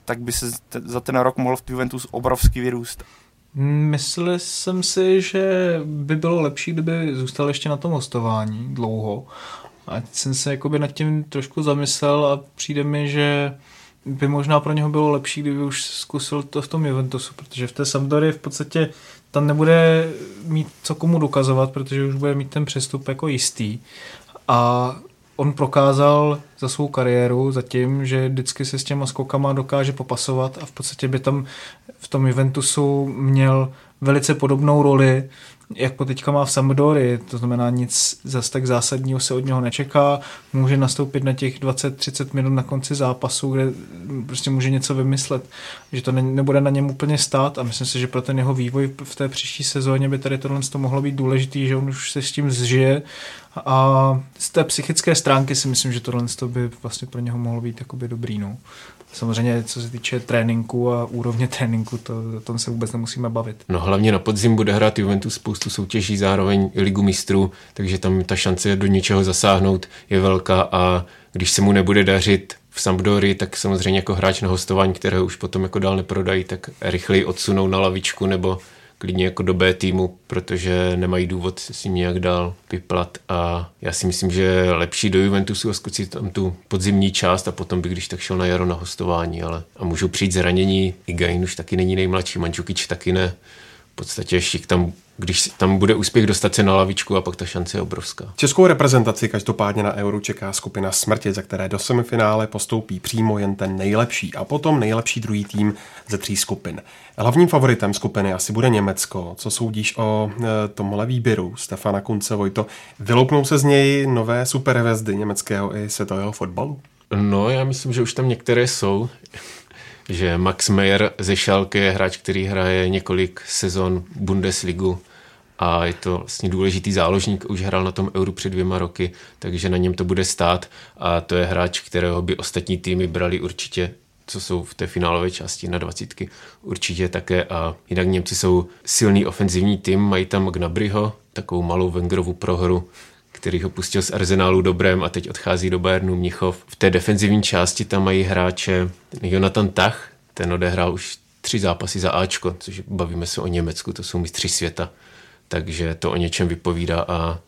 tak by se za ten rok mohl v Juventus obrovsky vyrůst. Myslel jsem si, že by bylo lepší, kdyby zůstal ještě na tom hostování dlouho. A jsem se jakoby nad tím trošku zamyslel a přijde mi, že by možná pro něho bylo lepší, kdyby už zkusil to v tom Juventusu, protože v té Sampdory v podstatě tam nebude mít co komu dokazovat, protože už bude mít ten přestup jako jistý. A on prokázal za svou kariéru zatím, že vždycky se s těma skokama dokáže popasovat a v podstatě by tam v tom Juventusu měl velice podobnou roli, jak po teďka má v Sampdory, to znamená nic zase tak zásadního se od něho nečeká, může nastoupit na těch 20-30 minut na konci zápasu, kde prostě může něco vymyslet, že to ne, nebude na něm úplně stát a myslím si, že pro ten jeho vývoj v té příští sezóně by tady tohle to mohlo být důležitý, že on už se s tím zžije a z té psychické stránky si myslím, že tohle by vlastně pro něho mohlo být jakoby dobrý. No. Samozřejmě, co se týče tréninku a úrovně tréninku, to, o tom se vůbec nemusíme bavit. No hlavně na podzim bude hrát Juventus spoustu soutěží, zároveň ligu mistrů, takže tam ta šance do něčeho zasáhnout je velká a když se mu nebude dařit v Sampdory, tak samozřejmě jako hráč na hostování, kterého už potom jako dál neprodají, tak rychleji odsunou na lavičku nebo klidně jako do B týmu, protože nemají důvod se s ním nějak dál vyplat. A já si myslím, že lepší do Juventusu a zkusit tam tu podzimní část a potom by když tak šel na jaro na hostování, ale a můžou přijít zranění, Gain už taky není nejmladší, Mančukič taky ne, v podstatě Šik tam když tam bude úspěch dostat se na lavičku a pak ta šance je obrovská. Českou reprezentaci každopádně na Euro čeká skupina smrti, za které do semifinále postoupí přímo jen ten nejlepší a potom nejlepší druhý tým ze tří skupin. Hlavním favoritem skupiny asi bude Německo. Co soudíš o e, tomhle výběru Stefana Kunce Vojto? Vyloupnou se z něj nové superhvězdy německého i světového fotbalu? No, já myslím, že už tam některé jsou že Max Meyer ze Schalke je hráč, který hraje několik sezon Bundesligu a je to vlastně důležitý záložník, už hrál na tom Euru před dvěma roky, takže na něm to bude stát a to je hráč, kterého by ostatní týmy brali určitě co jsou v té finálové části na dvacítky, určitě také. A jinak Němci jsou silný ofenzivní tým, mají tam Gnabryho, takovou malou Wengerovu prohru, který ho pustil z Arsenálu dobrém a teď odchází do Bayernu Mnichov. V té defenzivní části tam mají hráče Jonathan Tach, ten odehrál už tři zápasy za Ačko, což bavíme se o Německu, to jsou mistři světa. Takže to o něčem vypovídá a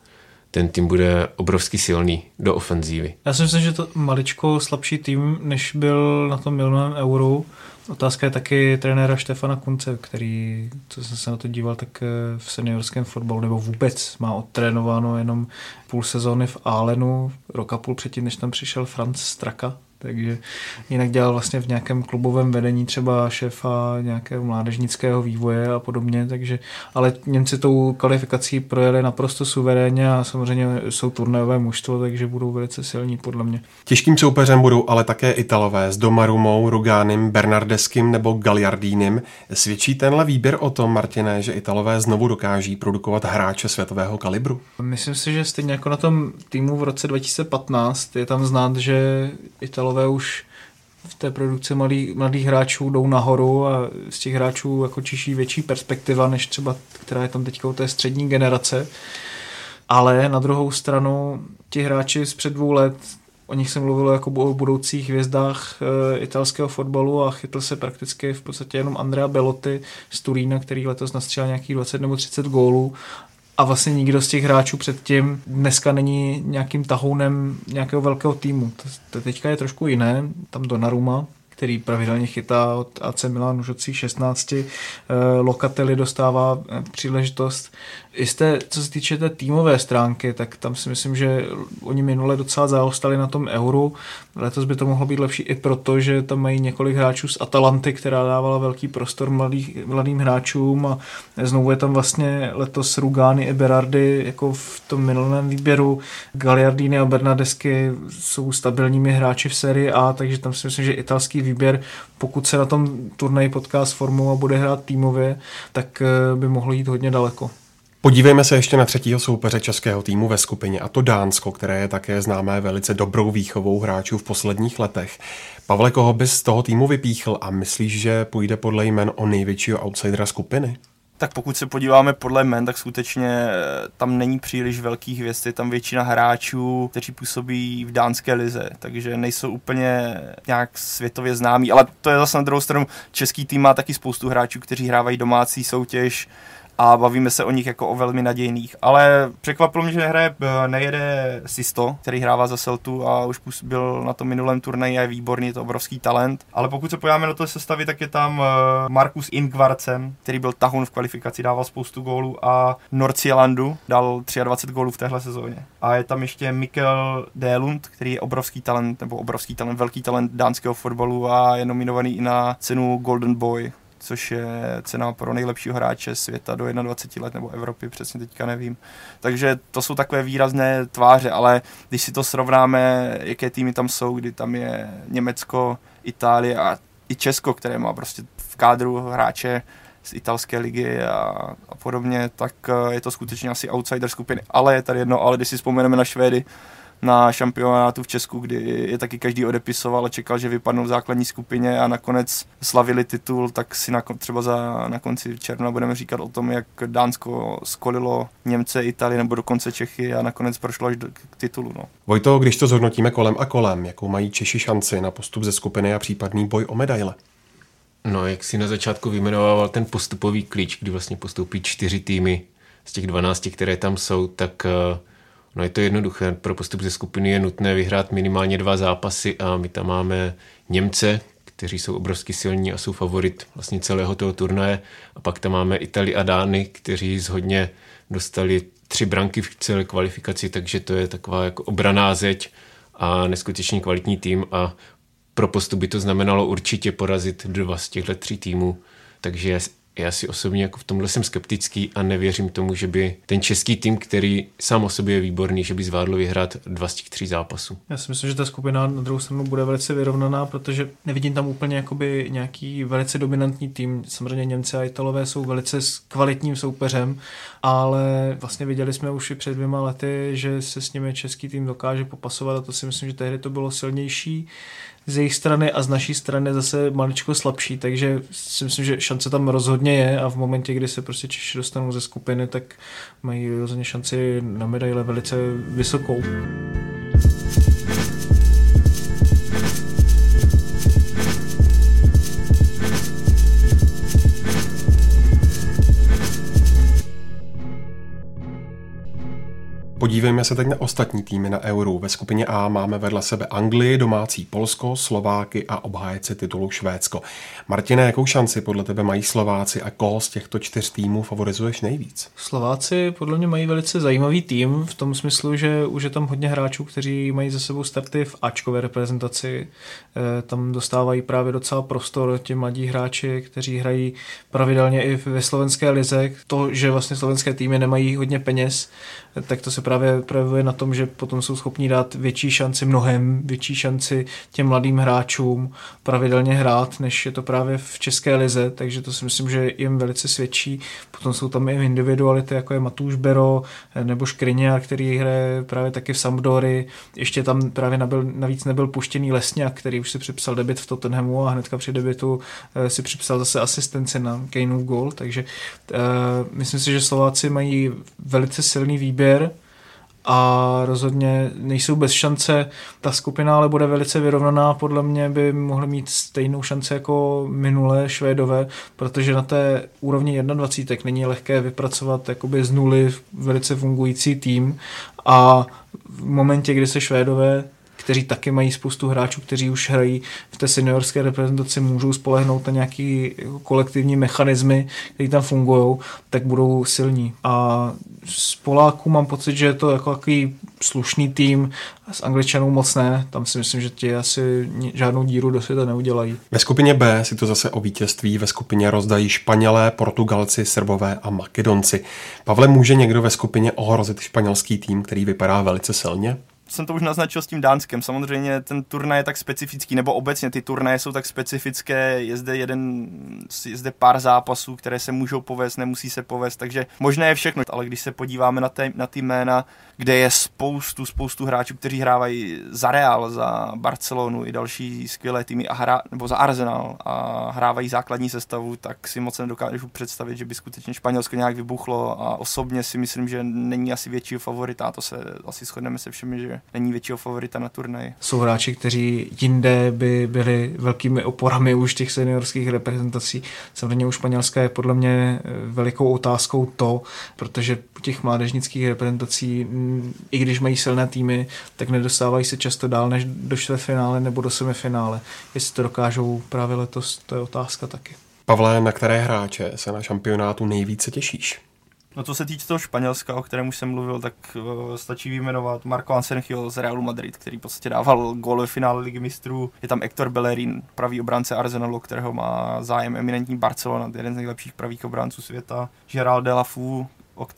ten tým bude obrovsky silný do ofenzívy. Já si myslím, že to maličko slabší tým, než byl na tom milném euru. Otázka je taky trenéra Štefana Kunce, který, co jsem se na to díval, tak eh, v seniorském fotbalu nebo vůbec má odtrénováno jenom půl sezóny v Alenu, roka půl předtím, než tam přišel Franz Straka, takže jinak dělal vlastně v nějakém klubovém vedení třeba šéfa nějakého mládežnického vývoje a podobně, takže, ale Němci tou kvalifikací projeli naprosto suverénně a samozřejmě jsou turnajové mužstvo, takže budou velice silní podle mě. Těžkým soupeřem budou ale také Italové s Domarumou, Rugánem, Bernardeským nebo Gagliardínem. Svědčí tenhle výběr o tom, Martine, že Italové znovu dokáží produkovat hráče světového kalibru? Myslím si, že stejně jako na tom týmu v roce 2015 je tam znát, že Italové Italové už v té produkci mladý, mladých hráčů jdou nahoru a z těch hráčů jako čiší větší perspektiva, než třeba, která je tam teďka u té střední generace. Ale na druhou stranu ti hráči z před dvou let, o nich se mluvilo jako o budoucích hvězdách e, italského fotbalu a chytl se prakticky v podstatě jenom Andrea Belotti z Turína, který letos nastřelil nějakých 20 nebo 30 gólů a vlastně nikdo z těch hráčů předtím dneska není nějakým tahounem nějakého velkého týmu. To, to teďka je trošku jiné, tam Donnarumma, který pravidelně chytá od AC Milan už od svých 16. Lokateli dostává eh, příležitost Jisté, co se týče té týmové stránky, tak tam si myslím, že oni minule docela zaostali na tom euru. Letos by to mohlo být lepší i proto, že tam mají několik hráčů z Atalanty, která dávala velký prostor mladých, mladým hráčům a znovu je tam vlastně letos Rugani i Berardi jako v tom minulém výběru. Gagliardini a Bernadesky jsou stabilními hráči v sérii A, takže tam si myslím, že italský výběr, pokud se na tom turnaji potká s formou a bude hrát týmově, tak eh, by mohlo jít hodně daleko. Podívejme se ještě na třetího soupeře českého týmu ve skupině, a to Dánsko, které je také známé velice dobrou výchovou hráčů v posledních letech. Pavle, koho bys z toho týmu vypíchl a myslíš, že půjde podle jmen o největšího outsidera skupiny? Tak pokud se podíváme podle men, tak skutečně eh, tam není příliš velkých hvězd, je tam většina hráčů, kteří působí v dánské lize, takže nejsou úplně nějak světově známí, ale to je zase na druhou stranu, český tým má taky spoustu hráčů, kteří hrávají domácí soutěž, a bavíme se o nich jako o velmi nadějných. Ale překvapilo mě, že nehraje, eh, nejede Sisto, který hrává za Celtu a už byl na tom minulém turnaji a je výborný, je to obrovský talent. Ale pokud se podíváme na to sestavy, tak je tam eh, Markus Ingvarcen, který byl tahun v kvalifikaci, dával spoustu gólů a Norcielandu dal 23 gólů v téhle sezóně. A je tam ještě Mikkel Delund, který je obrovský talent, nebo obrovský talent, velký talent dánského fotbalu a je nominovaný i na cenu Golden Boy což je cena pro nejlepšího hráče světa do 21 let nebo Evropy, přesně teďka nevím. Takže to jsou takové výrazné tváře, ale když si to srovnáme, jaké týmy tam jsou, kdy tam je Německo, Itálie a i Česko, které má prostě v kádru hráče z italské ligy a, a podobně, tak eh, je to skutečně asi outsider skupiny. Ale je tady jedno, ale když si vzpomeneme na Švédy, na šampionátu v Česku, kdy je taky každý odepisoval a čekal, že vypadnou v základní skupině a nakonec slavili titul, tak si na, třeba za, na konci června budeme říkat o tom, jak Dánsko skolilo Němce, Italii nebo dokonce Čechy a nakonec prošlo až do, k titulu. No. Vojto, když to zhodnotíme kolem a kolem, jakou mají Češi šanci na postup ze skupiny a případný boj o medaile? No, jak si na začátku vyjmenoval ten postupový klíč, kdy vlastně postoupí čtyři týmy z těch 12, které tam jsou, tak uh, No je to jednoduché. Pro postup ze skupiny je nutné vyhrát minimálně dva zápasy a my tam máme Němce, kteří jsou obrovsky silní a jsou favorit vlastně celého toho turnaje. A pak tam máme Itali a Dány, kteří zhodně dostali tři branky v celé kvalifikaci, takže to je taková jako obraná zeď a neskutečně kvalitní tým a pro postup by to znamenalo určitě porazit dva z těchto tří týmů. Takže já si osobně jako v tomhle jsem skeptický a nevěřím tomu, že by ten český tým, který sám o sobě je výborný, že by zvládl vyhrát dva z těch tří zápasů. Já si myslím, že ta skupina na druhou stranu bude velice vyrovnaná, protože nevidím tam úplně jakoby nějaký velice dominantní tým. Samozřejmě Němci a Italové jsou velice kvalitním soupeřem, ale vlastně viděli jsme už i před dvěma lety, že se s nimi český tým dokáže popasovat a to si myslím, že tehdy to bylo silnější z jejich strany a z naší strany zase maličko slabší, takže si myslím, že šance tam rozhodně je a v momentě, kdy se prostě Češi dostanou ze skupiny, tak mají rozhodně šanci na medaile velice vysokou. Podívejme se teď na ostatní týmy na Euro. Ve skupině A máme vedle sebe Anglii, domácí Polsko, Slováky a obhájce titulu Švédsko. Martine, jakou šanci podle tebe mají Slováci a koho z těchto čtyř týmů favorizuješ nejvíc? Slováci podle mě mají velice zajímavý tým v tom smyslu, že už je tam hodně hráčů, kteří mají za sebou starty v Ačkové reprezentaci. E, tam dostávají právě docela prostor ti mladí hráči, kteří hrají pravidelně i ve slovenské lize. To, že vlastně slovenské týmy nemají hodně peněz, tak to se právě projevuje na tom, že potom jsou schopni dát větší šanci, mnohem větší šanci těm mladým hráčům pravidelně hrát, než je to právě v České lize, takže to si myslím, že jim velice svědčí. Potom jsou tam i individuality, jako je Matuš Bero nebo Škriňa, který hraje právě taky v Sampdory. Ještě tam právě nabyl, navíc nebyl puštěný Lesňák, který už si připsal debit v Tottenhamu a hnedka při debitu eh, si připsal zase asistenci na Kaneův gol, takže uh, myslím si, že Slováci mají velice silný výběr a rozhodně nejsou bez šance. Ta skupina ale bude velice vyrovnaná, podle mě by mohly mít stejnou šanci jako minulé Švédové, protože na té úrovni 21 není lehké vypracovat jakoby z nuly velice fungující tým a v momentě, kdy se Švédové kteří taky mají spoustu hráčů, kteří už hrají v té seniorské reprezentaci, můžou spolehnout na nějaký kolektivní mechanismy, které tam fungují, tak budou silní. A z Poláků mám pocit, že je to jako takový slušný tým, s Angličanů moc ne, tam si myslím, že ti asi žádnou díru do světa neudělají. Ve skupině B si to zase o vítězství ve skupině rozdají Španělé, Portugalci, Srbové a Makedonci. Pavle, může někdo ve skupině ohrozit španělský tým, který vypadá velice silně? Jsem to už naznačil s tím Dánskem. Samozřejmě ten turnaj je tak specifický, nebo obecně ty turnaje jsou tak specifické, je zde jeden, je zde pár zápasů, které se můžou povést, nemusí se povést, takže možné je všechno, ale když se podíváme na, té, na ty jména, kde je spoustu, spoustu hráčů, kteří hrávají za Real, za Barcelonu i další skvělé týmy, a hra, nebo za Arsenal a hrávají základní sestavu, tak si moc nedokážu představit, že by skutečně Španělsko nějak vybuchlo a osobně si myslím, že není asi většího favorita, to se asi shodneme se všemi, že není většího favorita na turnaji. Jsou hráči, kteří jinde by byli velkými oporami už těch seniorských reprezentací. Samozřejmě u Španělska je podle mě eh, velikou otázkou to, protože u těch mládežnických reprezentací, i když mají silné týmy, tak nedostávají se často dál než do čtvrtfinále nebo do semifinále. Jestli to dokážou právě letos, to je otázka taky. Pavle, na které hráče se na šampionátu nejvíce těšíš? No co se týče toho Španělska, o kterém už jsem mluvil, tak uh, stačí vyjmenovat Marco Ansenchio z Realu Madrid, který podstatě dával gól ve finále ligy mistrů. Je tam Hector Bellerin, pravý obránce Arsenalu, kterého má zájem eminentní Barcelona, jeden z nejlepších pravých obránců světa. Gerald Delafu,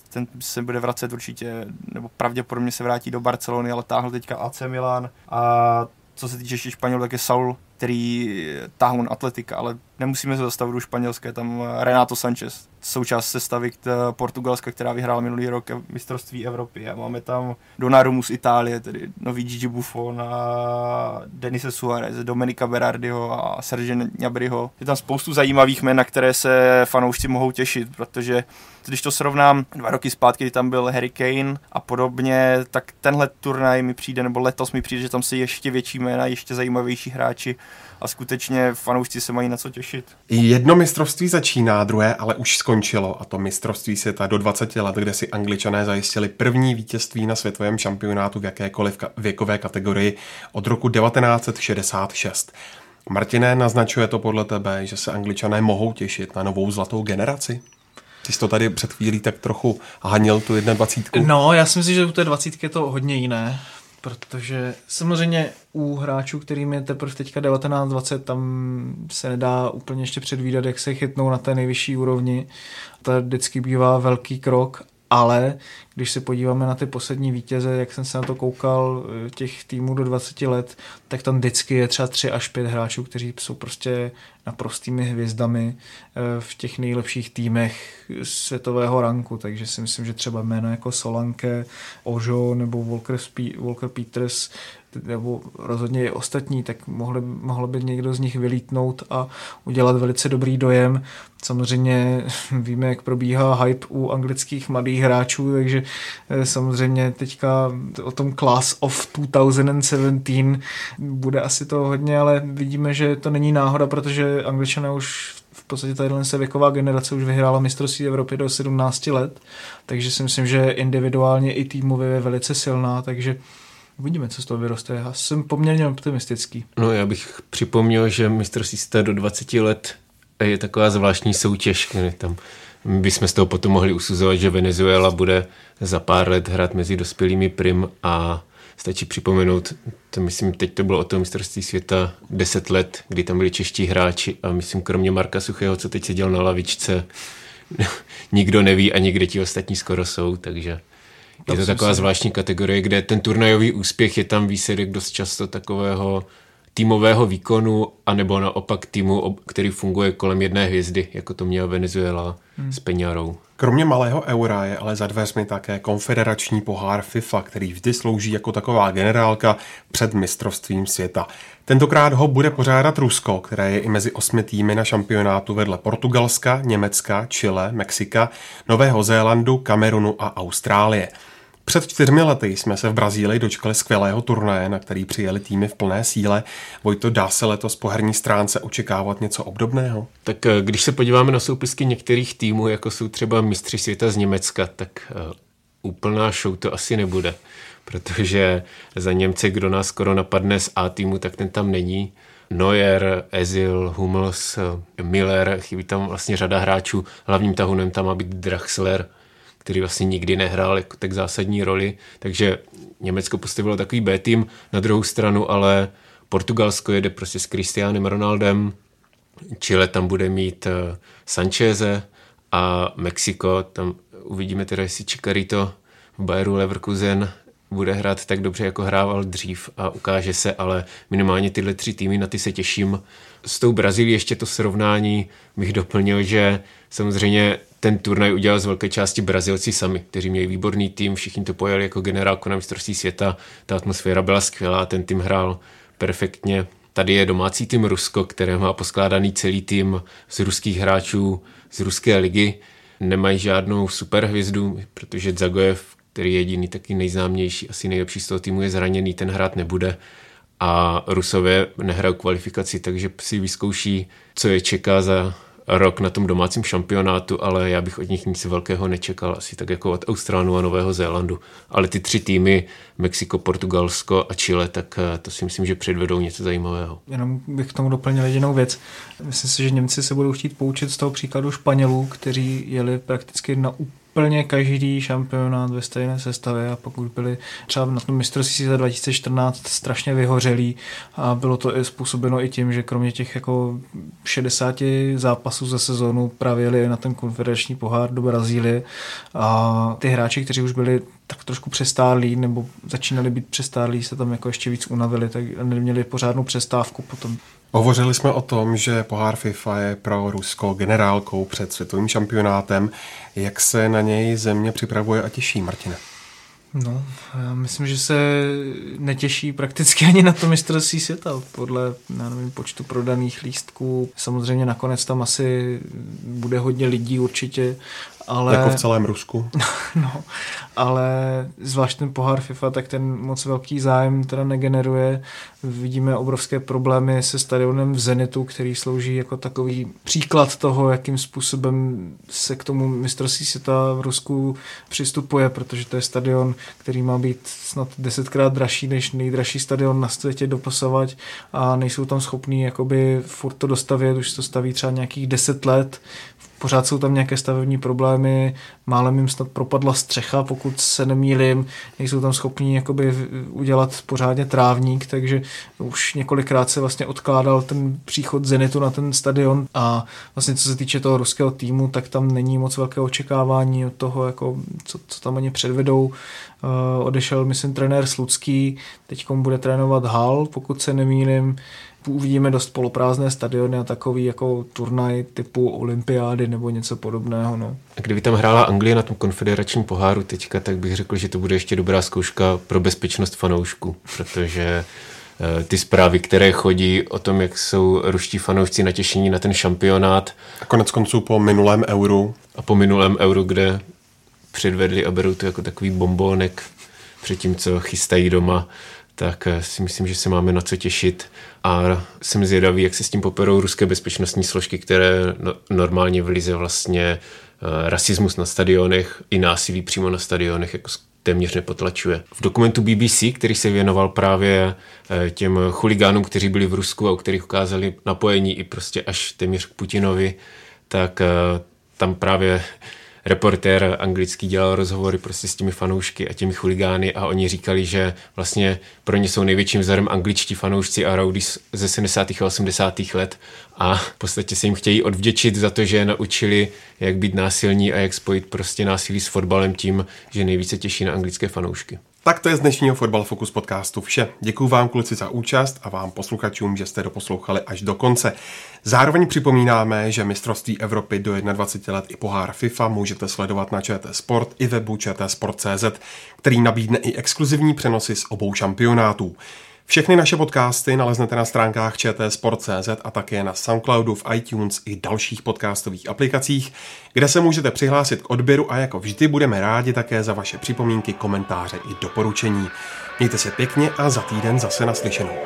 ten se bude vracet určitě, nebo pravděpodobně se vrátí do Barcelony, ale táhl teďka AC Milan. A co se týče ještě Španělů, tak je Saul, který táhl Atletika, ale nemusíme se zastavit u španělské, tam Renato Sanchez, součást sestavy Portugalska, která vyhrála minulý rok mistrovství Evropy a máme tam Donnarummu z Itálie, tedy nový Gigi Buffon a Denise Suarez, Dominika Berardiho a Serge Gnabryho. Je tam spoustu zajímavých jmen, na které se fanoušci mohou těšit, protože když to srovnám dva roky zpátky, kdy tam byl Harry Kane a podobně, tak tenhle turnaj mi přijde, nebo letos mi přijde, že tam se ještě větší jména, ještě zajímavější hráči a skutečně fanoušci se mají na co těšit. Jedno mistrovství začíná, druhé ale už skončilo a to mistrovství světa do 20 let, kde si angličané zajistili první vítězství na světovém šampionátu v jakékoliv věkové kategorii od roku 1966. Martiné, naznačuje to podle tebe, že se angličané mohou těšit na novou zlatou generaci? Ty jsi to tady před chvílí tak trochu hanil, tu 21. No, já si myslím, že u té 20 je to hodně jiné, protože samozřejmě u hráčů, kterým je teprve teďka 19-20, tam se nedá úplně ještě předvídat, jak se chytnou na té nejvyšší úrovni. To vždycky bývá velký krok, ale když se podíváme na ty poslední vítěze, jak jsem se na to koukal, eh, těch týmů do 20 let, tak tam vždycky je třeba 3 až 5 hráčů, kteří jsou prostě naprostými hvězdami eh, v těch nejlepších týmech světového ranku, takže si myslím, že třeba jméno jako Solanke, Ožo nebo Walker, Walker Peters nebo rozhodně i ostatní, tak mohli, mohlo by někdo z nich vylítnout a udělat velice dobrý dojem. Samozřejmě víme, jak probíhá hype u anglických mladých hráčů, takže eh, samozřejmě teďka o tom Class of 2017 bude asi to hodně, ale vidíme, že to není náhoda, protože angličané už v podstatě tadyhle se věková generace už vyhrála mistrovství Evropy do 17 let, takže si myslím, že individuálně i týmově je velice silná, takže Uvidíme, co z toho vyroste. Já jsem poměrně optimistický. No já bych připomněl, že mistrovství do 20 let je taková zvláštní soutěž, tam bychom z toho potom mohli usuzovat, že Venezuela bude za pár let hrát mezi dospělými prim a stačí připomenout, to myslím, teď to bylo o tom mistrovství světa 10 let, kdy tam byli čeští hráči a myslím, kromě Marka Suchého, co teď seděl na lavičce, nikdo neví ani kde ti ostatní skoro jsou, takže je to taková zvláštní kategorie, kde ten turnajový úspěch je tam výsledek dost často takového týmového výkonu, anebo naopak týmu, který funguje kolem jedné hvězdy, jako to měla Venezuela hmm. s Peňarou. Kromě malého eura je ale za dveřmi také konfederační pohár FIFA, který vždy slouží jako taková generálka před mistrovstvím světa. Tentokrát ho bude pořádat Rusko, které je i mezi osmi týmy na šampionátu vedle Portugalska, Německa, Chile, Mexika, Nového Zélandu, Kamerunu a Austrálie. Před čtyřmi lety jsme se v Brazílii dočkali skvělého turnaje, na který přijeli týmy v plné síle. Vojto, dá se letos po herní stránce očekávat něco obdobného? Tak eh, když se podíváme na soupisky některých týmů, jako jsou třeba mistři světa z Německa, tak uh, úplná show to asi nebude protože za Němce, kdo nás skoro napadne z A týmu, tak ten tam není. Neuer, Ezil, Hummels, Miller, chybí tam vlastně řada hráčů. Hlavním tahunem tam má být Draxler, který vlastně nikdy nehrál jako tak zásadní roli, takže Německo postavilo takový B tým na druhou stranu, ale Portugalsko jede prostě s Cristianem Ronaldem, Chile tam bude mít eh, Sancheze a Mexiko, tam uvidíme teda, jestli Chicarito v Bayeru Leverkusen bude hrát tak dobře, jako hrával dřív a ukáže se, ale minimálně tyhle tři týmy, na ty se těším. S tou Brazílií ještě to srovnání bych doplnil, že samozřejmě ten turnaj udělal z velké části Brazilci sami, kteří měli výborný tým, všichni to pojeli jako generálku na mistrovství světa, ta atmosféra byla skvělá, ten tým hrál perfektně. Tady je domácí tým Rusko, které má poskládaný celý tým z ruských hráčů z ruské ligy. Nemají žádnou superhvězdu, protože Zagojev, který je jediný taky nejznámější, asi nejlepší z toho týmu, je zraněný, ten hrát nebude. A Rusové nehrajou kvalifikaci, takže si vyzkouší, co je čeká za rok na tom domácím šampionátu, ale já bych od nich nic velkého nečekal, asi tak jako od Austrálu a Nového Zélandu. Ale ty tři týmy, Mexiko, Portugalsko a Chile, tak eh, to si myslím, že předvedou něco zajímavého. Jenom bych k tomu doplnil jedinou věc. Myslím si, že Němci se budou chtít poučit z toho příkladu Španělů, kteří jeli prakticky na úplně každý šampionát ve stejné sestavě a pokud byli třeba na tom mistrovství za 2014 strašně vyhořelí a bylo to i způsobeno i tím, že kromě těch jako 60 zápasů za sezónu právě na ten konfederační pohár do Brazílie a ty hráči, kteří už byli tak trošku přestálí nebo začínali být přestálí, se tam jako ještě víc unavili, tak neměli pořádnou přestávku potom. Hovořili jsme o tom, že pohár FIFA je pro Rusko generálkou před světovým šampionátem. Jak se na něj země připravuje a těší, Martina? No, já myslím, že se netěší prakticky ani na to mistrovství světa, podle já nevím, počtu prodaných lístků. Samozřejmě nakonec tam asi bude hodně lidí určitě, ale... Jako v celém Rusku. no, ale zvlášť ten pohár FIFA, tak ten moc velký zájem teda negeneruje. Vidíme obrovské problémy se stadionem v Zenitu, který slouží jako takový příklad toho, jakým způsobem se k tomu mistrovství světa v Rusku přistupuje, protože to je stadion, který má být snad desetkrát dražší než nejdražší stadion na světě doposavať a nejsou tam schopní jakoby furt to dostavět, už to staví třeba nějakých deset let, pořád jsou tam nějaké stavební problémy, málem jim snad propadla střecha, pokud se nemýlim, nejsou tam schopní jakoby udělat pořádně trávník, takže už několikrát se vlastně odkládal ten příchod Zenitu na ten stadion a vlastně co se týče toho ruského týmu, tak tam není moc velké očekávání od toho, jako, co, co tam oni předvedou. Uh, odešel, myslím, trenér Slucký, teď bude trénovat Hal, pokud se nemýlim, uvidíme dost poloprázdné stadiony a takový jako turnaj typu olympiády nebo něco podobného. No. A kdyby tam hrála Anglie na tom konfederačním poháru teďka, tak bych řekl, že to bude ještě dobrá zkouška pro bezpečnost fanoušku, protože eh, ty zprávy, které chodí o tom, jak jsou ruští fanoušci natěšení na ten šampionát. A konec konců po minulém euru. A po minulém euru, kde předvedli a berou to jako takový bombónek před tím, co chystají doma, tak eh, si myslím, že se máme na co těšit a jsem zvědavý, jak se s tím poperou ruské bezpečnostní složky, které no, normálně v Lize vlastně eh, rasismus na stadionech i násilí přímo na stadionech jako téměř nepotlačuje. V dokumentu BBC, který se věnoval právě eh, těm chuligánům, kteří byli v Rusku a u kterých ukázali napojení i prostě až téměř k Putinovi, tak tam právě reportér anglický dělal rozhovory prostě s těmi fanoušky a těmi chuligány a oni říkali, že vlastně pro ně jsou největším vzorem angličtí fanoušci a rowdy ze 70. a 80. let a v podstatě se jim chtějí odvděčit za to, že je naučili, jak být násilní a jak spojit prostě násilí s fotbalem tím, že nejvíce těší na anglické fanoušky. Tak to je z dnešního Fotbal Focus podcastu vše. Děkuji vám kluci za účast a vám posluchačům, že jste doposlouchali až do konce. Zároveň připomínáme, že mistrovství Evropy do 21 let i pohár FIFA můžete sledovat na ČT Sport i webu čtsport.cz, který nabídne i exkluzivní přenosy z obou šampionátů. Všechny naše podcasty naleznete na stránkách čtsport.cz a také na Soundcloudu, v iTunes i dalších podcastových aplikacích, kde se můžete přihlásit k odběru a jako vždy budeme rádi také za vaše připomínky, komentáře i doporučení. Mějte se pěkně a za týden zase naslyšenou.